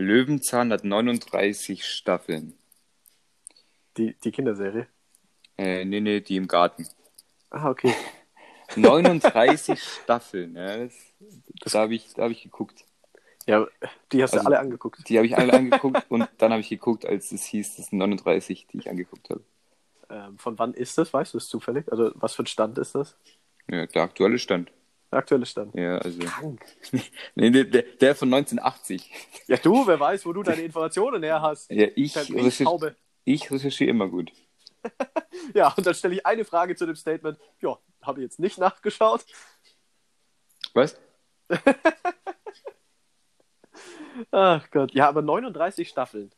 Löwenzahn hat 39 Staffeln. Die, die Kinderserie. Äh, nee, nee, die im Garten. Ah, okay. 39 Staffeln, ja, das, das habe ich, da hab ich geguckt. Ja, die hast Also, du alle angeguckt. Die habe ich alle angeguckt und dann habe ich geguckt, als es hieß, das sind 39, die ich angeguckt habe. Ähm, von wann ist das? Weißt du es zufällig? Also, was für ein Stand ist das? Ja, der aktuelle Stand. Der aktuelle Stand. Ja, also. Krank. Nee, der, der der von 1980. Ja, du, wer weiß, wo du deine Informationen her hast. Ja, ich, Dein recherch, ich recherchiere immer gut. Ja, und dann stelle ich eine Frage zu dem Statement. Ja, habe ich jetzt nicht nachgeschaut. Was? Ach Gott. Ja, aber 39 Staffeln.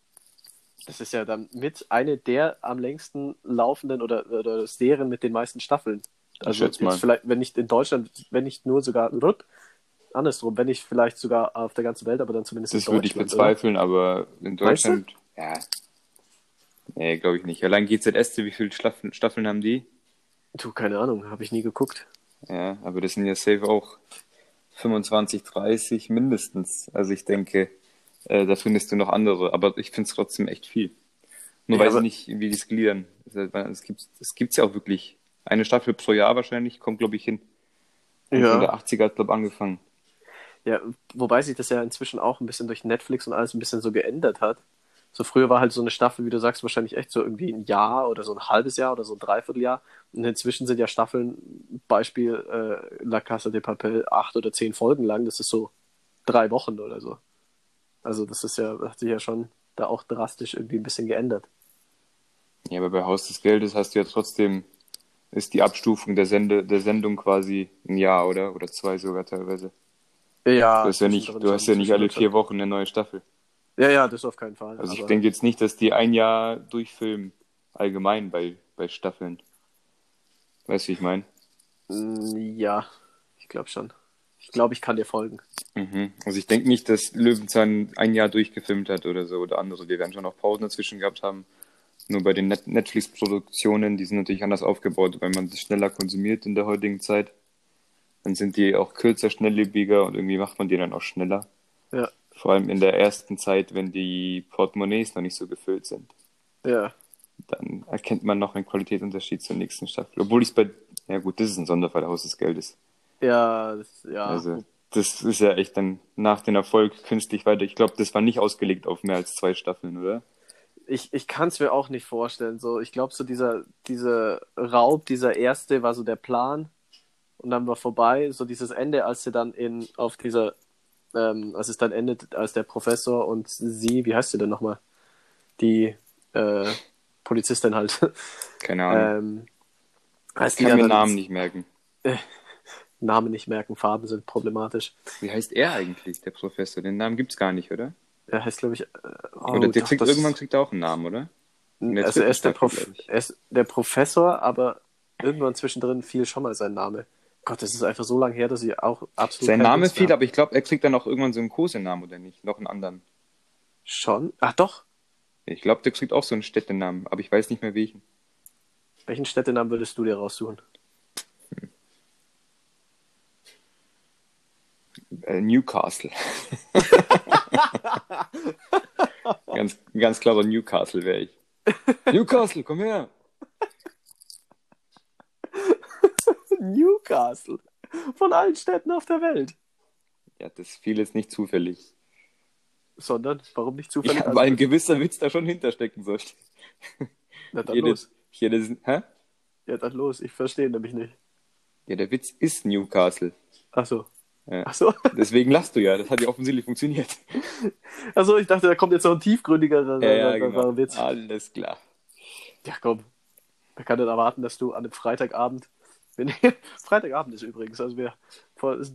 Das ist ja dann mit eine der am längsten laufenden oder, oder Serien mit den meisten Staffeln. Also jetzt vielleicht, wenn nicht in Deutschland, wenn nicht nur sogar rup, andersrum, wenn nicht vielleicht sogar auf der ganzen Welt, aber dann zumindest Das in würde ich Deutschland. bezweifeln, aber in? Deutschland, ja. Nee, glaube ich nicht. Allein GZSC, wie viele Staffeln, Staffeln haben die? Oder? Du, keine Ahnung, habe ich nie geguckt. Ja, aber das sind ja safe auch 25, 30 mindestens. Also ich denke, äh, da findest du noch andere, aber ich finde es trotzdem echt viel. Nur Ja, weiß ich nicht, wie die es gliedern. Es gibt es gibt's ja auch wirklich. Eine Staffel pro Jahr wahrscheinlich, kommt glaube ich hin. Ja. In der 80er hat glaube angefangen. Ja, wobei sich das ja inzwischen auch ein bisschen durch Netflix und alles ein bisschen so geändert hat. So früher war halt so eine Staffel, wie du sagst, wahrscheinlich echt so irgendwie ein Jahr oder so ein halbes Jahr oder so ein Dreivierteljahr. Und inzwischen sind ja Staffeln, Beispiel äh, La Casa de Papel, acht oder zehn Folgen lang. Das ist so drei Wochen oder so. Also das ist ja, hat sich ja schon da auch drastisch irgendwie ein bisschen geändert. Ja, aber bei Haus des Geldes hast du ja trotzdem, ist die Abstufung der, Sende, der Sendung quasi ein Jahr, oder? Oder zwei sogar teilweise. Ja, Du hast ja nicht, du hast ja nicht alle vier Wochen eine neue Staffel. Ja, ja, das auf keinen Fall. Also ich denke jetzt nicht, dass die ein Jahr durchfilmen, allgemein bei, bei Staffeln. Weißt du, wie ich meine? Mm, Ja, ich glaube schon. Ich glaube, ich kann dir folgen. Mhm. Also ich denke nicht, dass Löwenzahn ein Jahr durchgefilmt hat oder so oder andere. Die werden schon noch Pausen dazwischen gehabt haben. Nur bei den Net Netflix-Produktionen, die sind natürlich anders aufgebaut, weil man das schneller konsumiert in der heutigen Zeit. Dann sind die auch kürzer, schnelllebiger und irgendwie macht man die dann auch schneller. Ja, Vor allem in der ersten Zeit, wenn die Portemonnaies noch nicht so gefüllt sind. ja. Dann erkennt man noch einen Qualitätsunterschied zur nächsten Staffel. Obwohl ich es bei, ja gut, das ist ein Sonderfall, Haus des Geldes. Ja, das, ja. Also, das ist ja echt dann nach dem Erfolg künstlich weiter. Ich glaube, das war nicht ausgelegt auf mehr als zwei Staffeln, oder? Ich, ich kann es mir auch nicht vorstellen. So, ich glaube, so dieser, dieser Raub, dieser erste war so der Plan und dann war vorbei. So dieses Ende, als sie dann in auf dieser, ähm, als es dann endet, als der Professor und sie, wie heißt sie denn nochmal? Die äh, Polizistin halt. Keine Ahnung. ähm, ich kann mir Namen nicht merken. Namen nicht merken, Farben sind problematisch. Wie heißt er eigentlich, der Professor? Den Namen gibt's gar nicht, oder? Er heißt, glaube ich, äh, oh, oder der doch, kriegt, das- irgendwann kriegt er auch einen Namen, oder? Also er ist, der, Prof er ist der Professor, aber irgendwann zwischendrin fiel schon mal sein Name. Gott, das ist einfach so lange her, dass ich auch absolut Sein Name Lust fiel, aber ich glaube, er kriegt dann auch irgendwann so einen Kosenamen, oder nicht? Noch einen anderen. Schon? Ach doch. Ich glaube, der kriegt auch so einen Städtenamen, aber ich weiß nicht mehr welchen. Welchen Städtenamen würdest du dir raussuchen? Newcastle. ganz, ganz klarer Newcastle wäre ich. Newcastle, komm her. Newcastle. Von allen Städten auf der Welt. Ja, das fiel jetzt nicht zufällig. Sondern, warum nicht zufällig? Ja, Also, weil ein gewisser Witz da schon hinterstecken soll. na, dann Jede, los. jede, hä? Ja, dann los. Ich verstehe nämlich nicht. Ja, der Witz ist Newcastle. Ach so. Ja. Ach so. Deswegen lachst du ja. Das hat ja offensichtlich funktioniert. Ach so, ich dachte, da kommt jetzt noch ein tiefgründigerer Ja, ja, genau. Witz. Alles klar. Ja, komm. Wer kann denn erwarten, dass du an einem Freitagabend, wenn Freitagabend ist übrigens, also wir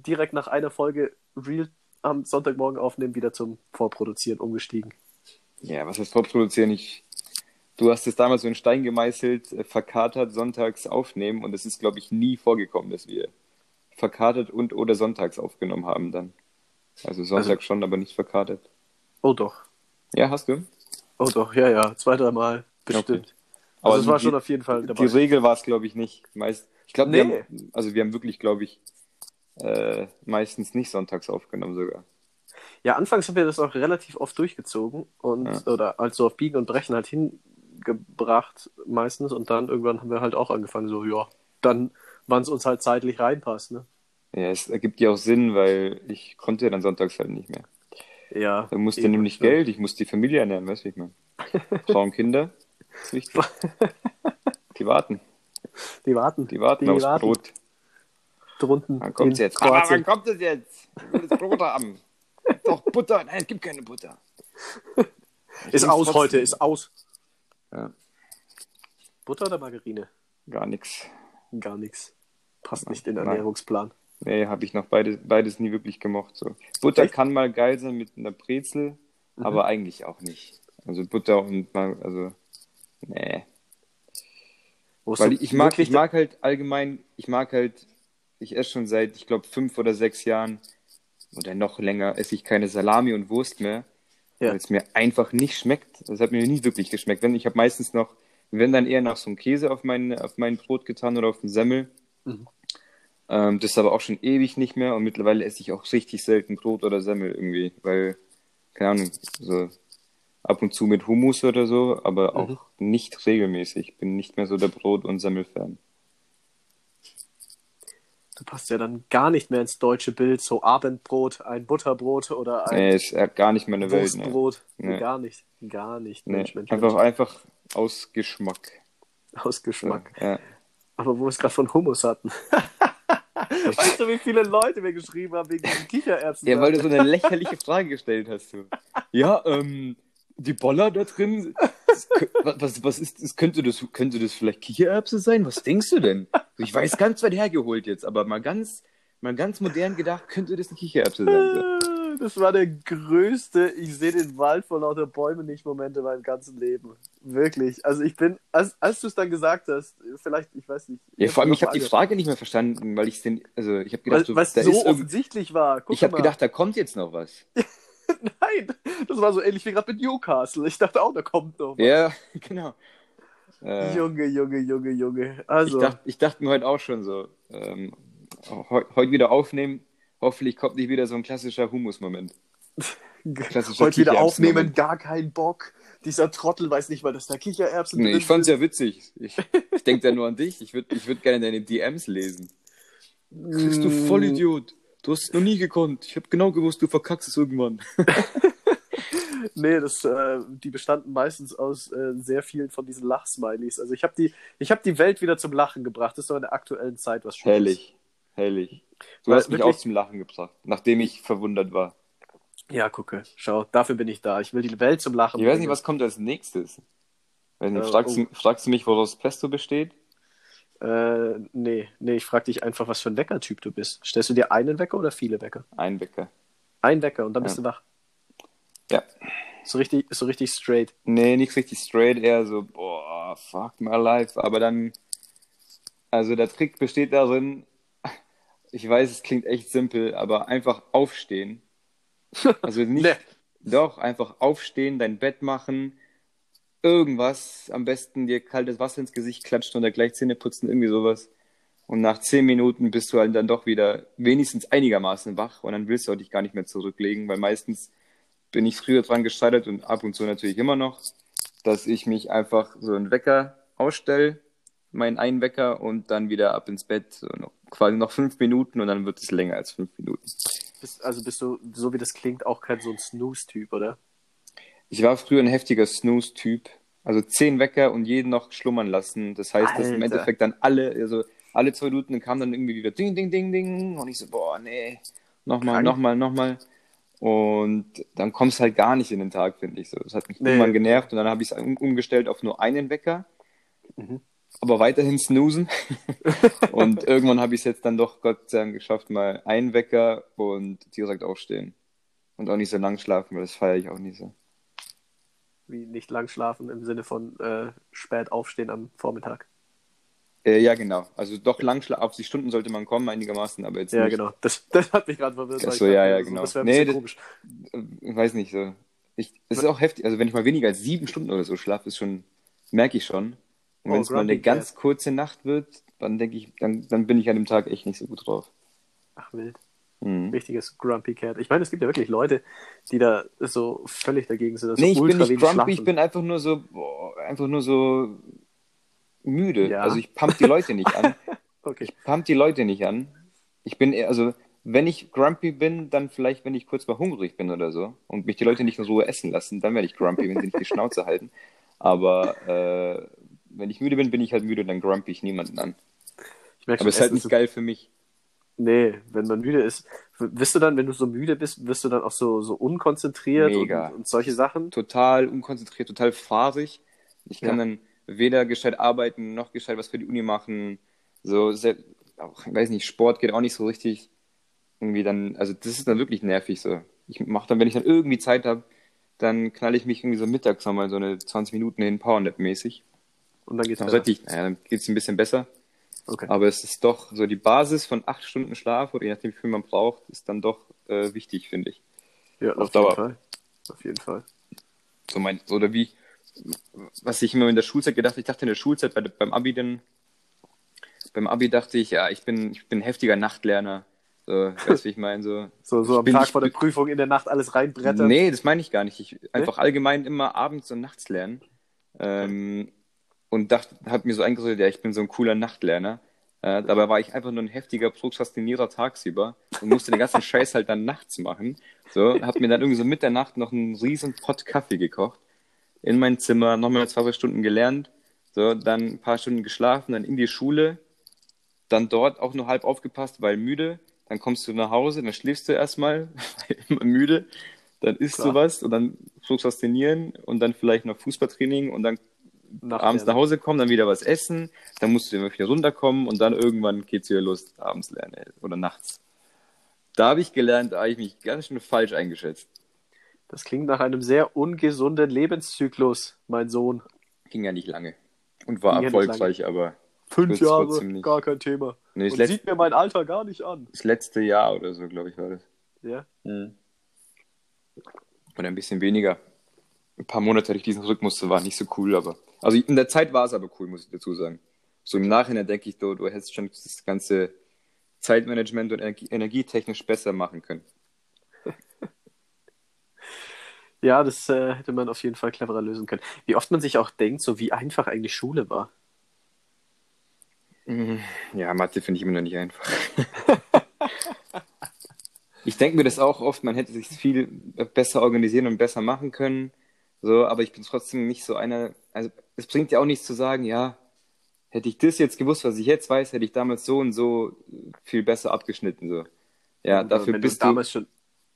direkt nach einer Folge Real am Sonntagmorgen aufnehmen, wieder zum Vorproduzieren umgestiegen. Ja, was heißt vorproduzieren? Ich, du hast es damals so in Stein gemeißelt, äh, verkatert, sonntags aufnehmen und es ist, glaube ich, nie vorgekommen, dass wir verkatert und oder sonntags aufgenommen haben dann. Also Sonntag Also- schon, aber nicht verkatert. Oh doch. Ja, hast du? Oh doch, ja, ja. Zwei, dreimal. Bestimmt. Aber Also es war die- schon auf jeden Fall dabei. Die Regel war es, glaube ich, nicht. Meist, ich glaube, Nee. wir haben, also wir haben wirklich, glaube ich, äh, meistens nicht sonntags aufgenommen sogar. Ja, anfangs haben wir das auch relativ oft durchgezogen und Ja. oder also auf Biegen und Brechen halt hingebracht meistens und dann irgendwann haben wir halt auch angefangen, so, ja, dann, wann es uns halt zeitlich reinpasst, ne? Ja, es ergibt ja auch Sinn, weil ich konnte ja dann sonntags halt nicht mehr. Ja. Da musste eben, nämlich ja. Geld, ich musste die Familie ernähren, weißt du, wie ich meine. Frau und Kinder, ist wichtig. Die warten, Die warten. die warten Die aufs warten. Brot. Drunten Wann kommt's in jetzt? Papa, Kroatien. wann kommt es jetzt? Ich will das Brot haben. Doch, Butter. Nein, es gibt keine Butter. Ich Ist muss aus trotzdem- heute, ist aus. Ja, Butter oder Margarine? gar nichts. Gar nichts. Passt nicht in den. Ernährungsplan. Nee, habe ich noch beides, beides nie wirklich gemocht. So. Butter Echt? kann mal geil sein mit einer Brezel, aber eigentlich auch nicht. Also Butter und mal, also, nee. Wo Weil ich, mag, ich mag halt allgemein, ich mag halt, ich esse schon seit, ich glaube, fünf oder sechs Jahren oder noch länger esse ich keine Salami und Wurst mehr, Ja. weil es mir einfach nicht schmeckt. Das hat mir nie wirklich geschmeckt. Ich habe meistens noch, wenn dann eher noch so einen Käse auf mein, auf mein Brot getan oder auf den Semmel. Mhm. Ähm, das ist aber auch schon ewig nicht mehr und mittlerweile esse ich auch richtig selten Brot oder Semmel irgendwie, weil, keine Ahnung, so ab und zu mit Hummus oder so, aber auch Mhm. nicht regelmäßig. Bin nicht mehr so der Brot- und Semmelfan. Du passt ja dann gar nicht mehr ins deutsche Bild. So Abendbrot, ein Butterbrot oder ein Nee, ist gar nicht meine Welt. Ne. Wurstbrot. Nee. Gar nicht. Gar nicht. Nee. Mensch, Mensch, Einfach, Mensch. einfach aus Geschmack. Aus So, Geschmack. ja. Aber wo wir es gerade von Hummus hatten. weißt du, wie viele Leute mir geschrieben haben wegen diesen Kichererbsen? ja, weil du so eine lächerliche Frage gestellt hast. Du. Ja, ähm, die Boller da drin, das was, was ist das? Könnte, das? könnte das vielleicht Kichererbse sein? Was denkst du denn? Ich weiß ganz weit hergeholt jetzt, aber mal ganz, mal ganz modern gedacht, könnte das eine Kichererbse sein? So. Das war der größte, ich sehe den Wald vor lauter Bäumen nicht Moment in meinem ganzen Leben. Wirklich. Also ich bin, als, als du es dann gesagt hast, vielleicht, ich weiß nicht. Ja, vor allem, ich habe die Frage. Nicht mehr verstanden, weil ich den, also ich habe Weil gedacht, du, es da so ist offensichtlich war. Guck ich habe gedacht, da kommt jetzt noch was. Nein, das war so ähnlich wie gerade mit Newcastle. Ich dachte auch, da kommt noch was. Ja, genau. Äh, Junge, Junge, Junge, Junge. Also, Ich, dachte, ich dachte mir heute auch schon so, ähm, heu- heute wieder aufnehmen, hoffentlich kommt nicht wieder so ein klassischer Humus-Moment. klassischer heute wieder aufnehmen, gar kein Bock. Dieser Trottel weiß nicht mal, dass da Kichererbsen Nee, drin ich fand's sind. ja witzig. Ich, ich denke da nur an dich. Ich würde ich würd gerne deine DMs lesen. Chris, du Mm. Vollidiot. Du hast es noch nie gekonnt. Ich habe genau gewusst, du verkackst es irgendwann. Nee, das, äh, die bestanden meistens aus äh, sehr vielen von diesen Lachsmilies. Also ich habe die, ich hab die Welt wieder zum Lachen gebracht. Das ist doch in der aktuellen Zeit was Schönes. Herrlich. Herrlich. Du hast mich auch zum Lachen gebracht, nachdem ich verwundert war. Ja, gucke. Schau, dafür bin ich da. Ich will die Welt zum Lachen Ich weiß nicht, was kommt als nächstes. Nicht, Äh, fragst, oh. du, fragst du mich, woraus Pesto besteht? Äh, nee, nee, ich frage dich einfach, was für ein Weckertyp du bist. Stellst du dir einen Wecker oder viele Wecker? Ein Wecker. Ein Wecker und dann bist Ja. du wach. Ja. So richtig, so richtig straight. Nee, nicht richtig straight, eher so, boah, fuck my life. Aber dann, also der Trick besteht darin, ich weiß, es klingt echt simpel, aber einfach aufstehen. Also nicht, Nee. doch, einfach aufstehen, dein Bett machen, irgendwas, am besten dir kaltes Wasser ins Gesicht klatschen oder gleich Zähne putzen, irgendwie sowas. Und nach zehn Minuten bist du halt dann doch wieder wenigstens einigermaßen wach und dann willst du auch dich gar nicht mehr zurücklegen, weil meistens bin ich früher dran gescheitert und ab und zu natürlich immer noch, dass ich mich einfach so einen Wecker ausstelle, meinen einen Wecker und dann wieder ab ins Bett, so noch, quasi noch fünf Minuten und dann wird es länger als fünf Minuten. Bist, also bist du, so wie das klingt, auch kein so ein Snooze-Typ, oder? Ich war früher ein heftiger Snooze-Typ. Also zehn Wecker und jeden noch schlummern lassen. Das heißt, dass im Alter. Endeffekt dann alle, also alle zwei Minuten kam dann irgendwie wieder Ding, Ding, Ding, Ding. Und ich so, boah, nee, nochmal, nochmal, nochmal. Und dann kommst halt gar nicht in den Tag, finde ich so. Das hat mich Nee. irgendwann genervt und dann habe ich es um, umgestellt auf nur einen Wecker. Mhm. Aber weiterhin snoosen. und irgendwann habe ich es jetzt dann doch Gott sei Dank geschafft, mal einen Wecker und direkt aufstehen. Und auch nicht so lang schlafen, weil das feiere ich auch nicht so. Wie nicht lang schlafen im Sinne von äh, spät aufstehen am Vormittag. Äh, ja, genau. Also doch lang schla- auf die Stunden sollte man kommen, einigermaßen, aber jetzt Ja, nicht. genau. Das, das hat mich gerade verwirrt. Ach weil so, ich ja, ja, so, genau. Das wäre ein Nee, das- komisch. Ich weiß nicht so. Ich, es ist auch heftig. Also wenn ich mal weniger als sieben Stunden oder so schlafe, ist schon, merke ich schon. Und Oh, wenn es mal eine Grumpy ganz Cat. kurze Nacht wird, dann denke ich, dann, dann bin ich an dem Tag echt nicht so gut drauf. Ach, wild. Mhm. Richtiges Grumpy Cat. Ich meine, es gibt ja wirklich Leute, die da so völlig dagegen sind. dass Nee, so ich bin nicht grumpy, schlafen. ich bin einfach nur so, boah, einfach nur so müde. Ja. Also ich pump die Leute nicht an. Okay. pump die Leute nicht an. Ich bin eher, also wenn ich grumpy bin, dann vielleicht, wenn ich kurz mal hungrig bin oder so und mich die Leute nicht in Ruhe essen lassen, dann werde ich grumpy, wenn sie nicht die Schnauze halten. Aber äh, wenn ich müde bin, bin ich halt müde und dann grumpy ich niemanden an. Ich merke Aber es ist halt nicht geil für mich. Nee, wenn man müde ist, wirst du dann, wenn du so müde bist, wirst du dann auch so, so unkonzentriert. Und, und solche Sachen? Total unkonzentriert, total fahrig. Ich kann Ja. dann weder gescheit arbeiten, noch gescheit was für die Uni machen. So, auch, ich weiß nicht, Sport geht auch nicht so richtig. Irgendwie dann, also das ist dann wirklich nervig so. Ich mache dann, wenn ich dann irgendwie Zeit habe, dann knall ich mich irgendwie so mittags nochmal so eine 20 Minuten hin, Powernap-mäßig. Und dann geht's Dann, ich, naja, dann geht es ein bisschen besser. Okay. Aber es ist doch so die Basis von acht Stunden Schlaf oder je nachdem, wie viel man braucht, ist dann doch äh, wichtig, finde ich. Ja, auf auf, jeden Dauer. Fall. Auf jeden Fall. So mein, oder wie, was ich immer in der Schulzeit gedacht habe, ich dachte in der Schulzeit bei, beim Abi dann, beim Abi dachte ich, ja, ich bin, ich bin ein heftiger Nachtlerner. So, weißt du, wie ich meine? So, So, so am bin Tag vor der Prüfung in der Nacht alles reinbrettern. Nee, das meine ich gar nicht. Ich einfach allgemein immer abends und nachts lernen. Ähm, und dachte, habe mir so eingeredet, ja, ich bin so ein cooler Nachtlerner. Äh, dabei war ich einfach nur ein heftiger Prokrastinierer tagsüber und musste den ganzen Scheiß halt dann nachts machen. So, hab mir dann irgendwie so mit der Nacht noch einen riesen Pott Kaffee gekocht. In mein Zimmer, nochmal zwei, drei Stunden gelernt. So, dann ein paar Stunden geschlafen, dann in die Schule. Dann dort auch nur halb aufgepasst, weil müde. Dann kommst du nach Hause, dann schläfst du erstmal, weil immer müde. Dann isst Klar. du was und dann prokrastinieren und dann vielleicht noch Fußballtraining und dann Nacht abends nach. Hause kommen, dann wieder was essen, dann musst du immer wieder runterkommen und dann irgendwann geht's wieder los, abends lernen oder nachts. Da habe ich gelernt, da habe ich mich ganz schön falsch eingeschätzt. Das klingt nach einem sehr ungesunden Lebenszyklus, mein Sohn. Ging ja nicht lange und war Ging ja erfolgreich, aber Fünf Jahre, gar kein Thema. nee, das, Und sieht mir mein Alter gar nicht an. das letzte Jahr oder so, glaube ich, war das. Ja? Oder ein bisschen weniger. Ein paar Monate hatte ich diesen Rhythmus, war nicht so cool, aber. Also in der Zeit war es aber cool, muss ich dazu sagen. So im Nachhinein denke ich, du, du hättest schon das ganze Zeitmanagement und Energie, energietechnisch besser machen können. Ja, das äh, hätte man auf jeden Fall cleverer lösen können. Wie oft man sich auch denkt, so wie einfach eigentlich Schule war. Ja, Mathe finde ich immer noch nicht einfach. ich denke mir das auch oft, man hätte sich viel besser organisieren und besser machen können. So, aber ich bin trotzdem nicht so einer. Also, es bringt ja auch nichts zu sagen, ja, hätte ich das jetzt gewusst, was ich jetzt weiß, hätte ich damals so und so viel besser abgeschnitten. So. Ja, Und, dafür bist du schon.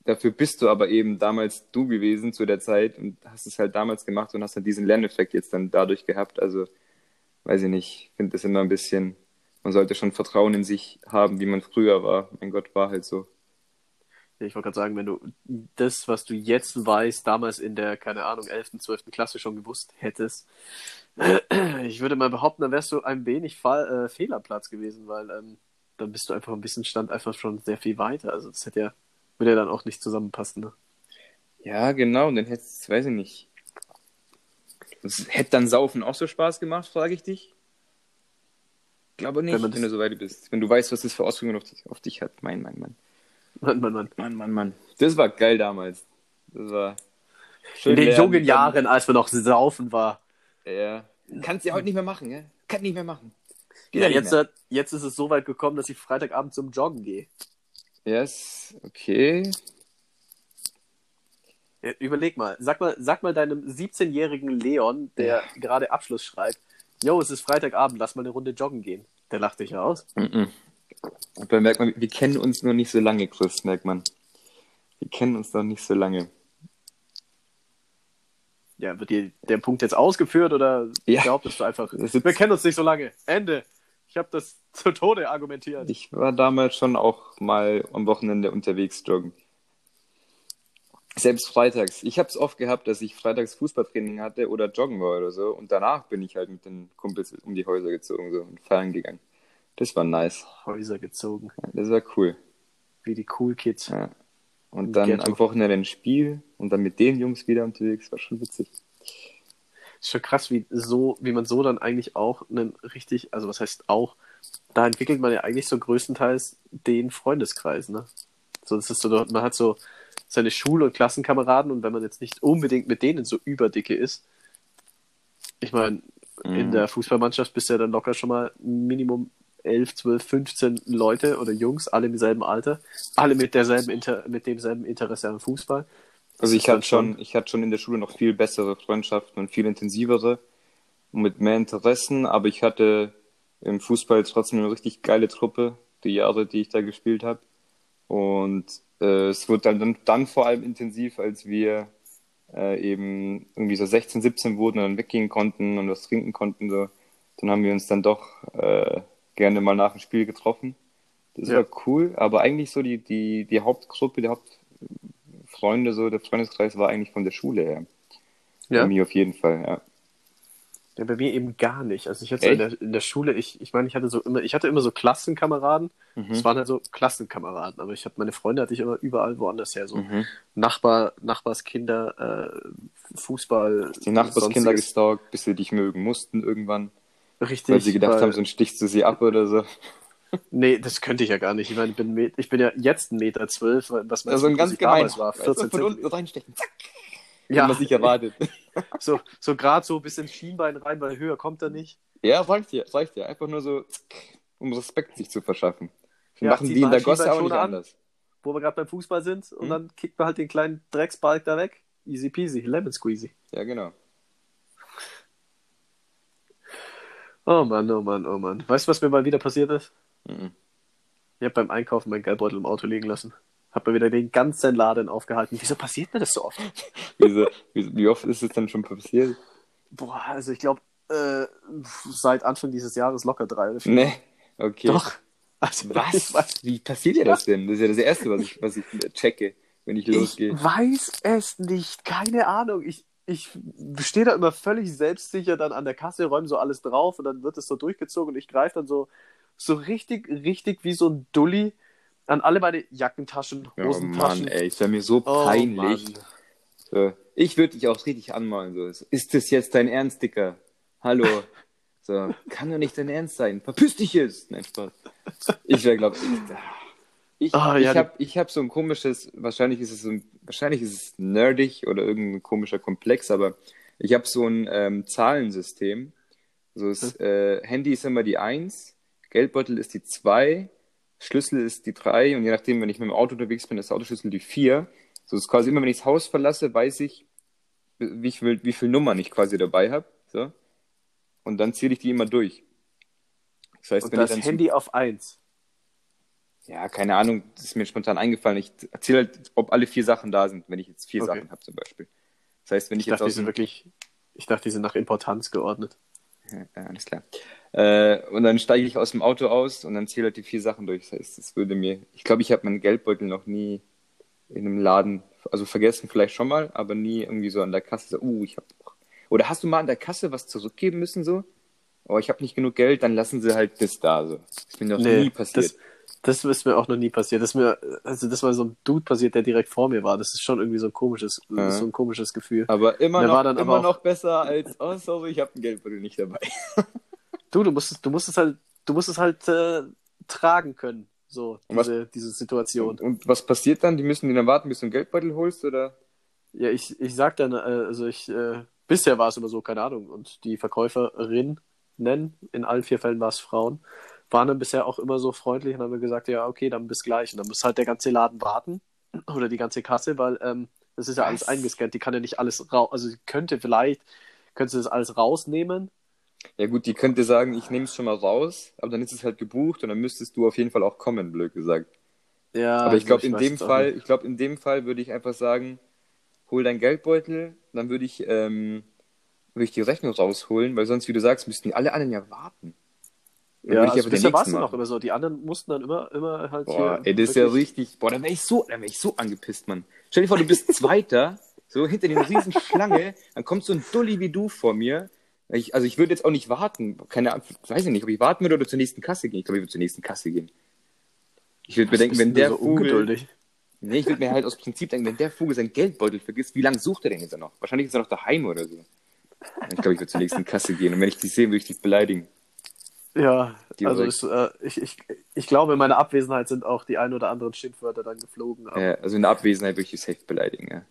dafür bist du aber eben damals du gewesen zu der Zeit und hast es halt damals gemacht und hast dann diesen Lerneffekt jetzt dann dadurch gehabt. Also, weiß ich nicht, ich finde das immer ein bisschen, man sollte schon Vertrauen in sich haben, wie man früher war. Mein Gott, war halt so. Ich wollte gerade sagen, wenn du das, was du jetzt weißt, damals in der, keine Ahnung, 11., 12. Klasse schon gewusst hättest, ich würde mal behaupten, dann wärst du ein wenig Fall, äh, Fehlerplatz gewesen, weil ähm, dann bist du einfach ein bisschen Stand einfach schon sehr viel weiter. Also das hätte ja, würde ja dann auch nicht zusammenpassen. Ne? Ja, genau, und dann hätte es, weiß ich nicht. Das hätte dann Saufen auch so Spaß gemacht, frage ich dich? Glaube nicht, Wenn wenn, du so weit bist. Wenn du weißt, was das für Auswirkungen auf dich, auf dich hat. Mein, mein, mein. Mann, Mann, Mann. Mann, Mann, Mann. Das war geil damals. Das war schön In den lernen, jungen dann- Jahren, als man noch saufen war. Ja. Kannst ja heute nicht mehr machen, gell? Kann nicht mehr machen. Geht Ja, jetzt, mehr. äh, jetzt ist es so weit gekommen, dass ich Freitagabend zum Joggen gehe. Yes, okay. Ja, überleg mal, sag mal, sag mal deinem 17-jährigen Leon, der gerade Abschluss schreibt, yo, es ist Freitagabend, lass mal eine Runde joggen gehen. Der lacht dich ja aus. Mhm. Aber merkt man, wir kennen uns noch nicht so lange, Chris, merkt man. Wir kennen uns noch nicht so lange. Ja, wird dir der Punkt jetzt ausgeführt oder Ja. behauptest du einfach, wir kennen uns nicht so lange. Ende. Ich habe das zu Tode argumentiert. Ich war damals schon auch mal am Wochenende unterwegs joggen. Selbst freitags. Ich habe es oft gehabt, dass ich freitags Fußballtraining hatte oder joggen war oder so. Und danach bin ich halt mit den Kumpels um die Häuser gezogen so, und feiern gegangen. Das war nice. Häuser gezogen, Ja, Das war cool. wie die Cool Kids. Ja. Und Im dann Ghetto. am Wochenende ein Spiel und dann mit den Jungs wieder unterwegs. War schon witzig. Ist schon krass, wie so, wie man so dann eigentlich auch einen richtig, also was heißt auch, da entwickelt man ja eigentlich so größtenteils den Freundeskreis, ne? So, das ist so, man hat so seine Schul- und Klassenkameraden und wenn man jetzt nicht unbedingt mit denen so überdicke ist, ich meine, mhm. in der Fußballmannschaft bist du ja dann locker schon mal Minimum 11, 12, 15 Leute oder Jungs, alle im selben Alter, alle mit derselben Inter mit demselben Interesse am Fußball. Also ich hatte schon, ich hatte schon in der Schule noch viel bessere Freundschaften und viel intensivere und mit mehr Interessen, aber ich hatte im Fußball trotzdem eine richtig geile Truppe, die Jahre, die ich da gespielt habe. Und äh, es wurde dann, dann vor allem intensiv, als wir äh, eben irgendwie so 16, 17 wurden und dann weggehen konnten und was trinken konnten. So. Dann haben wir uns dann doch äh, gerne mal nach dem Spiel getroffen. Das ja. war cool, aber eigentlich so die, die, die Hauptgruppe, die Hauptfreunde, so der Freundeskreis war eigentlich von der Schule her. Ja. Bei mir auf jeden Fall, ja. Ja, bei mir eben gar nicht. Also ich hatte in der, in der, Schule, ich, ich meine, ich hatte so immer, ich hatte immer so Klassenkameraden. Mhm. Das waren halt so Klassenkameraden, aber ich hatte meine Freunde hatte ich immer überall woanders her. So mhm. Nachbar, Nachbarskinder, äh, Fußball. Die Nachbarskinder gestalkt, bis sie dich mögen mussten irgendwann. Richtig. Weil sie gedacht weil, haben, so ein Stich zu sie ab oder so. Nee, das könnte ich ja gar nicht. Ich meine, ich bin, ich bin ja jetzt ein Meter zwölf, was mein also ein ganz gemein, war. 14 von unten reinstechen. Zack. Ja. Man nicht erwartet. so, so gerade so bis ins Schienbein rein, weil höher kommt er nicht. Ja, sag ich dir, sag ich dir. Einfach nur so, um Respekt sich zu verschaffen. Ja, machen die in der Gosse auch nicht anders. Wo wir gerade beim Fußball sind und hm? dann kickt man halt den kleinen Drecksbalg da weg. Easy peasy, lemon squeezy. Ja, genau. Oh Mann, oh Mann, oh Mann. Weißt du, was mir mal wieder passiert ist? Mhm. Ich habe beim Einkaufen meinen Geldbeutel im Auto liegen lassen. Hab mir wieder den ganzen Laden aufgehalten. Wieso passiert mir das so oft? Wieso, wie, oft ist es denn schon passiert? Boah, also ich glaube, äh, seit Anfang dieses Jahres locker drei oder vier. Nee, okay. Doch. Also, was? was? Wie passiert dir das denn? Das ist ja das Erste, was ich, was ich checke, wenn ich losgehe. Ich weiß es nicht. Keine Ahnung. Ich, ich stehe da immer völlig selbstsicher dann an der Kasse, räume so alles drauf und dann wird es so durchgezogen und ich greife dann so, so richtig, richtig wie so ein Dulli an alle meine Jackentaschen, Hosentaschen. Oh Mann, ey, ist ja mir so oh peinlich. so, ich würde dich auch richtig anmalen. So. Ist das jetzt dein Ernst, Dicker? Hallo. So, kann doch nicht dein Ernst sein. Verpiss dich jetzt. Nein, Spaß. Ich wäre, glaube ich. Ich, oh, ich ja, habe ich hab so ein komisches, wahrscheinlich ist es so ein, wahrscheinlich ist es nerdig oder irgendein komischer Komplex, aber ich habe so ein ähm, Zahlensystem. So ist, hm. äh, Handy ist immer die 1, Geldbeutel ist die 2, Schlüssel ist die 3 und je nachdem, wenn ich mit dem Auto unterwegs bin, ist der Autoschlüssel die 4. So ist quasi immer, wenn ich das Haus verlasse, weiß ich, wie viel, wie viel Nummern ich quasi dabei habe. So. Und dann zähle ich die immer durch. Das heißt, und wenn das ich dann Handy auf 1. Ja, keine Ahnung, das ist mir spontan eingefallen. Ich erzähle halt, ob alle vier Sachen da sind, wenn ich jetzt vier okay. Sachen habe zum Beispiel. Das heißt, wenn ich, ich jetzt dachte, die sind wirklich, ich dachte, die sind nach Importanz geordnet. Ja, alles klar. Äh, und dann steige ich aus dem Auto aus und dann zähle halt die vier Sachen durch. Das heißt, es würde mir, ich glaube, ich habe meinen Geldbeutel noch nie in einem Laden, also vergessen vielleicht schon mal, aber nie irgendwie so an der Kasse so, uh, ich habe Oder hast du mal an der Kasse was zurückgeben müssen so? Oh, ich habe nicht genug Geld, dann lassen sie halt das da so. Das ist mir noch nee, nie passiert. Das, das ist mir auch noch nie passiert. Das ist mir, also das war so ein Dude passiert, der direkt vor mir war. Das ist schon irgendwie so ein komisches, ja. so ein komisches Gefühl. Aber immer, noch, immer noch besser als, oh sorry, ich habe ein Geldbeutel nicht dabei. Du, du musst es, du musst es halt, du musst es halt äh, tragen können, so diese, diese Situation. Und, und, was passiert dann? Die müssen die dann warten, bis du einen Geldbeutel holst, oder? Ja, ich, ich sag dann, äh, also ich, äh, bisher war es immer so, keine Ahnung, und die Verkäuferin nennen, in allen vier Fällen war es Frauen, waren dann bisher auch immer so freundlich und haben mir gesagt, ja, okay, dann bis gleich. Und dann muss halt der ganze Laden warten oder die ganze Kasse, weil ähm, das ist ja was? alles eingescannt. Die kann ja nicht alles raus, also sie könnte vielleicht, könnte das alles rausnehmen, ja gut, die könnte sagen, ich nehme es schon mal raus, aber dann ist es halt gebucht und dann müsstest du auf jeden Fall auch kommen, blöd gesagt. Ja. Aber ich glaube, in dem Fall, ich glaube, in dem Fall würde ich einfach sagen, hol deinen Geldbeutel, dann würde ich, ähm, würde ich die Rechnung rausholen, weil sonst, wie du sagst, müssten die alle anderen ja warten. Dann ja, also bisher war es noch immer so. Die anderen mussten dann immer, immer halt boah, hier. Ey, das ist ja richtig. Boah, dann wäre ich so, dann wäre ich so angepisst, Mann. Stell dir vor, du bist Zweiter, so hinter den riesen Schlange, dann kommt so ein Dulli wie du vor mir ich, also ich würde jetzt auch nicht warten. Keine Ahnung, weiß ich nicht, ob ich warten würde oder zur nächsten Kasse gehen. Ich glaube, ich würde zur nächsten Kasse gehen. Ich würde mir denken, wenn der so Vogel. Ungeduldig? Nee, ich würde mir halt aus Prinzip denken, wenn der Vogel seinen Geldbeutel vergisst, wie lange sucht er denn jetzt noch? Wahrscheinlich ist er noch daheim oder so. Ich glaube, ich würde zur nächsten Kasse gehen und wenn ich die sehe, würde ich dich beleidigen. Ja, Die also es, äh, ich, ich, ich glaube, in meiner Abwesenheit sind auch die ein oder anderen Schimpfwörter dann geflogen. Ja, also in der Abwesenheit würde ich die safe beleidigen, ja.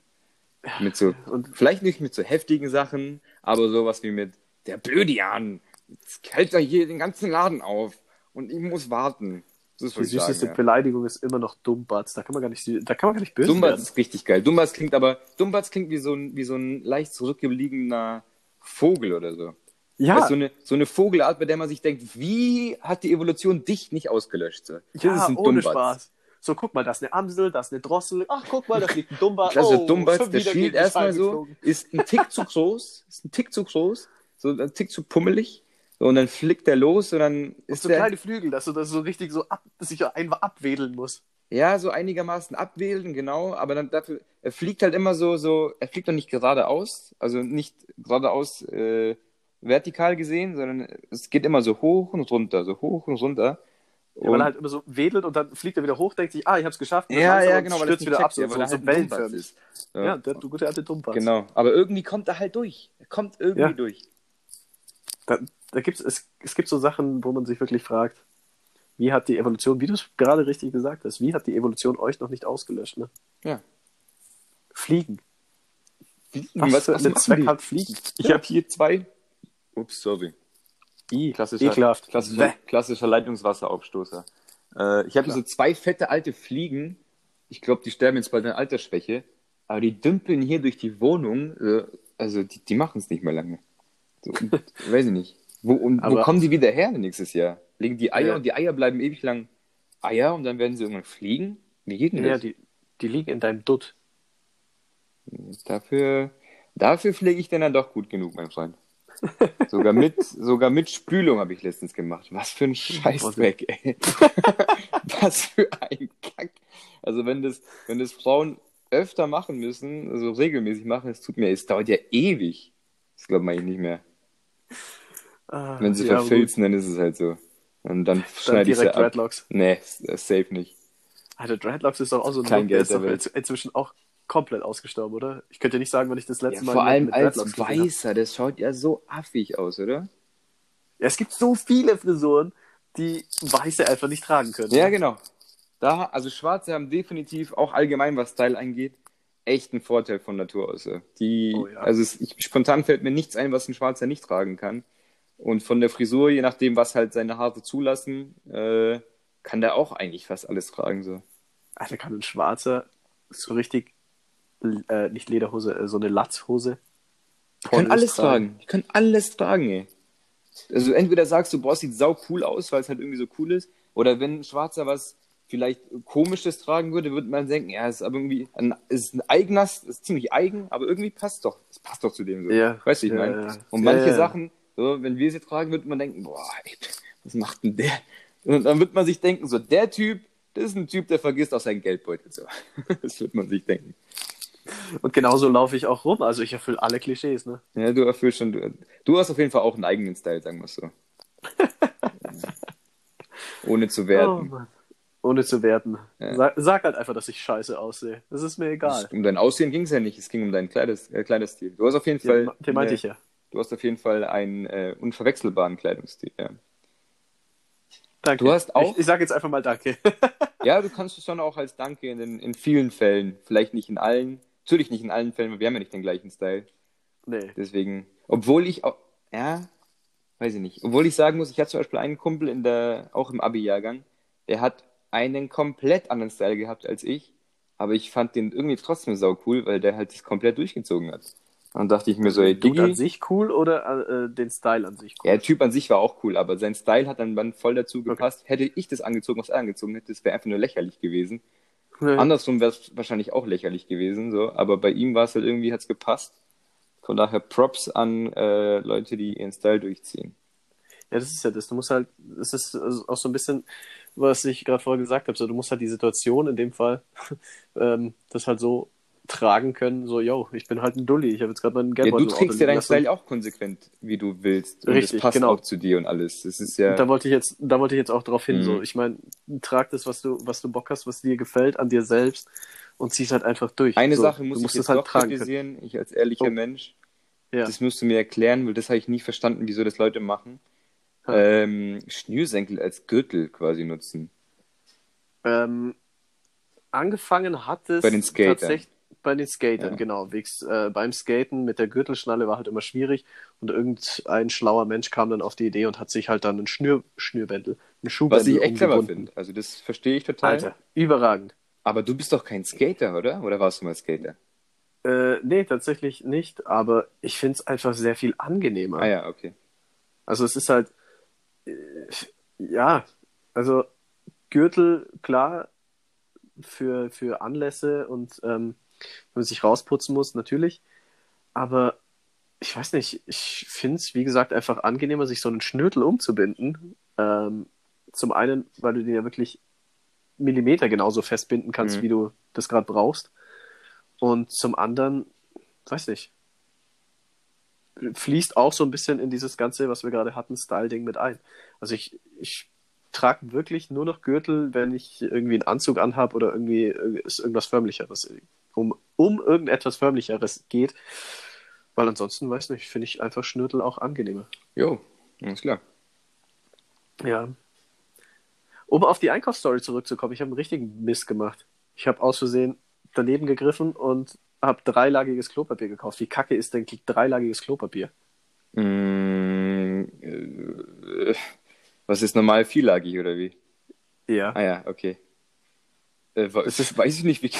Mit so, Und vielleicht nicht mit so heftigen Sachen, aber sowas wie mit der Blödian, jetzt hält er hier den ganzen Laden auf und ich muss warten. Das die ich süßeste sagen, ja. Beleidigung ist immer noch Dummbatz. Da kann man gar nicht, da kann man gar nicht böse Dumbatz werden. ist richtig geil. Dumbatz klingt aber, Dumbatz klingt wie so ein, wie so ein leicht zurückgebliebener Vogel oder so. Ja, Das ist so eine, so eine Vogelart, bei der man sich denkt, wie hat die Evolution dich nicht ausgelöscht? So. Das ja ist ein ohne Dumbatz. Spaß. So, guck mal, da ist eine Amsel, da ist eine Drossel. Ach, guck mal, da fliegt ein Dummbatz. Klasse, oh, Dumbatz, schon der wieder schielt gegen die erstmal so, ist ein Tick zu groß, ist ein Tick zu groß, so ein Tick zu pummelig. So, und dann flickt der los und dann Und ist so der, kleine Flügel, dass du das so richtig so ab, dass ich einfach abwedeln muss. ja, so einigermaßen abwählen, genau, aber dann dafür, er fliegt halt immer so, so, er fliegt doch nicht geradeaus, also nicht geradeaus äh, vertikal gesehen, sondern es geht immer so hoch und runter, so hoch und runter. Ja, weil er halt immer so wedelt und dann fliegt er wieder hoch, denkt sich, ah, ich hab's geschafft. und ja, ja, und genau, weil stürzt wieder ab, so, ja, weil so, er so halt wellenförmig. ist. Ja. Ja, der gute alte Dummbatz. Genau, aber irgendwie kommt er halt durch. Er kommt irgendwie Ja. durch. Da, da gibt's, es, es gibt so Sachen, wo man sich wirklich fragt, wie hat die Evolution, wie du es gerade richtig gesagt hast, wie hat die Evolution euch noch nicht ausgelöscht? Ne? Ja. Fliegen. Was, Was, für was einen Zweck hat Fliegen? Ich habe hier zwei. Ups, sorry. I, Klassischer, ekelhaft. klassischer, klassischer Leitungswasseraufstoßer. Äh, ich habe so zwei fette alte Fliegen. Ich glaube, die sterben jetzt bald an Altersschwäche. Aber die dümpeln hier durch die Wohnung. Äh, also, die, die machen es nicht mehr lange. So, und, weiß ich nicht. Wo, und, wo Aber- kommen die wieder her nächstes Jahr? Legen die Eier Ja. und die Eier bleiben ewig lang Eier und dann werden sie irgendwann fliegen? Wie geht denn Ja, das? die, die liegen in deinem Dutt. Dafür, dafür pflege ich den dann doch gut genug, mein Freund. Sogar mit, sogar mit Spülung habe ich letztens gemacht. Was für ein Scheißdreck, ey. Was für ein Kack. Also wenn das, wenn das Frauen öfter machen müssen, also regelmäßig machen, es tut mir, es dauert ja ewig. Das glaubt man eigentlich nicht mehr. Ah, Wenn sie ja, verfilzen, dann ist es halt so. Und dann. Dann schneide ich sie ab. Dreadlocks. Nee, äh, safe nicht. Alter, Dreadlocks ist doch auch so ein Kein Look, der Geld ist doch inzwischen auch komplett ausgestorben, oder? Ich könnte nicht sagen, wenn ich das letzte Ja, Mal vor allem als. Weißer, das schaut ja so affig aus, oder? Ja, es gibt so viele Frisuren, die Weiße einfach nicht tragen können. Ja, genau. Da, also Schwarze haben definitiv auch allgemein, was Style angeht, echt einen Vorteil von Natur aus. ja. Die, Oh ja. also es, ich, spontan fällt mir nichts ein, was ein Schwarzer nicht tragen kann. Und von der Frisur, je nachdem, was halt seine Haare zulassen, äh, kann der auch eigentlich fast alles tragen. So. Alter, kann ein Schwarzer so richtig, äh, nicht Lederhose, äh, so eine Latzhose. Die können alles tragen. Die können alles tragen, ey. Also entweder sagst du, boah, es sieht sau cool aus, weil es halt irgendwie so cool ist, oder wenn ein Schwarzer was vielleicht komisches tragen würde, würde man denken, ja, es ist aber irgendwie ein, ist ein eigener, ist ziemlich eigen, aber irgendwie passt doch, es passt doch zu dem so. Ja. Weißt du, ich Ja, meine? ja. Und manche. Sachen, so, wenn wir sie tragen, würde man denken, boah, ey, was macht denn der? Und dann wird man sich denken, so, der Typ, das ist ein Typ, der vergisst auch seinen Geldbeutel. So. Das wird man sich denken. Und genauso laufe ich auch rum. Also ich erfülle alle Klischees, ne? Ja, du erfüllst schon, du, du hast auf jeden Fall auch einen eigenen Style, sagen wir es so. Ohne zu Oh, werten. Mann. Ohne zu werten. Ja. Sag, sag halt einfach, dass ich scheiße aussehe. Das ist mir egal. um dein Aussehen ging es ja nicht, es ging um deinen Kleides, äh, Kleiderstil. Du hast auf jeden Fall, Ja, den meinte ich ja. du hast auf jeden Fall einen äh, unverwechselbaren Kleidungsstil. Ja. Danke. du hast auch- Ich, ich sage jetzt einfach mal Danke. ja, du kannst es schon auch als Danke in, in vielen Fällen, vielleicht nicht in allen, natürlich nicht in allen Fällen, weil wir haben ja nicht den gleichen Style. nee. Deswegen, obwohl ich auch, ja, weiß ich nicht, obwohl ich sagen muss, ich hatte zum Beispiel einen Kumpel in der, auch im Abi-Jahrgang, der hat einen komplett anderen Style gehabt als ich, aber ich fand den irgendwie trotzdem sau cool, weil der halt das komplett durchgezogen hat. Und dann dachte ich mir so, ey, Dude an sich cool oder äh, den Style an sich cool? ja, der Typ an sich war auch cool, aber sein Style hat dann, dann voll dazu gepasst. Hätte ich das angezogen, was er angezogen hätte, das wäre einfach nur lächerlich gewesen. Nee. Andersrum wäre es wahrscheinlich auch lächerlich gewesen, so, aber bei ihm war es halt irgendwie, hat's gepasst. Von daher Props an äh, Leute, die ihren Style durchziehen. Ja, das ist ja das. Du musst halt, das ist auch so ein bisschen, was ich gerade vorher gesagt habe, so, du musst halt die Situation in dem Fall ähm, das halt so tragen können, so, yo, ich bin halt ein Dulli, ich habe jetzt gerade meinen Ja, Geldbeutel du im trägst ja deinen. Style auch konsequent, wie du willst. Und Richtig, es passt genau. auch zu dir und alles. Das ist ja. Da wollte ich jetzt, da wollte ich jetzt auch drauf hin, Mhm. so, ich meine, trag das, was du, was du Bock hast, was dir gefällt, an dir selbst und zieh's halt einfach durch. Eine so, Sache muss du ich jetzt es halt tragen können. kritisieren, ich als ehrlicher Oh. Mensch. Ja. Das musst du mir erklären, weil das habe ich nie verstanden, wieso das Leute machen. ähm, Schnürsenkel als Gürtel quasi nutzen. Ähm, angefangen hat es Bei den Skatern. tatsächlich bei den Skatern, Ja. genau. Wegs, äh, beim Skaten mit der Gürtelschnalle war halt immer schwierig und irgendein schlauer Mensch kam dann auf die Idee und hat sich halt dann einen Schnür, Schnürbändel, einen Was Schuhbändel ich echt clever finde. Also das verstehe ich total. Alter, überragend. Aber du bist doch kein Skater, oder? Oder warst du mal Skater? Äh, nee, tatsächlich nicht, aber ich finde es einfach sehr viel angenehmer. Ah ja, okay. Also es ist halt, äh, ja, also Gürtel, klar, für, für Anlässe und ähm, wenn man sich rausputzen muss, natürlich. Aber ich weiß nicht, ich finde es, wie gesagt, einfach angenehmer, sich so einen Schnürtel umzubinden. Ähm, zum einen, weil du den ja wirklich Millimeter genauso festbinden kannst, Mhm. wie du das gerade brauchst. Und zum anderen, weiß nicht, fließt auch so ein bisschen in dieses Ganze, was wir gerade hatten, Style-Ding mit ein. Also ich, ich trage wirklich nur noch Gürtel, wenn ich irgendwie einen Anzug anhab oder irgendwie äh, irgendwas Förmlicheres, um, um irgendetwas Förmlicheres geht. Weil ansonsten, weiß nicht, finde ich einfach Schnürtel auch angenehmer. Jo, alles klar. Ja. Um auf die Einkaufsstory zurückzukommen, ich habe einen richtigen Mist gemacht. Ich habe aus Versehen daneben gegriffen und habe dreilagiges Klopapier gekauft. Wie kacke ist denn dreilagiges Klopapier? Mm, äh, was ist normal vierlagig oder wie? Ja. Ah ja, okay. Äh, Das ist- weiß ich nicht, wie.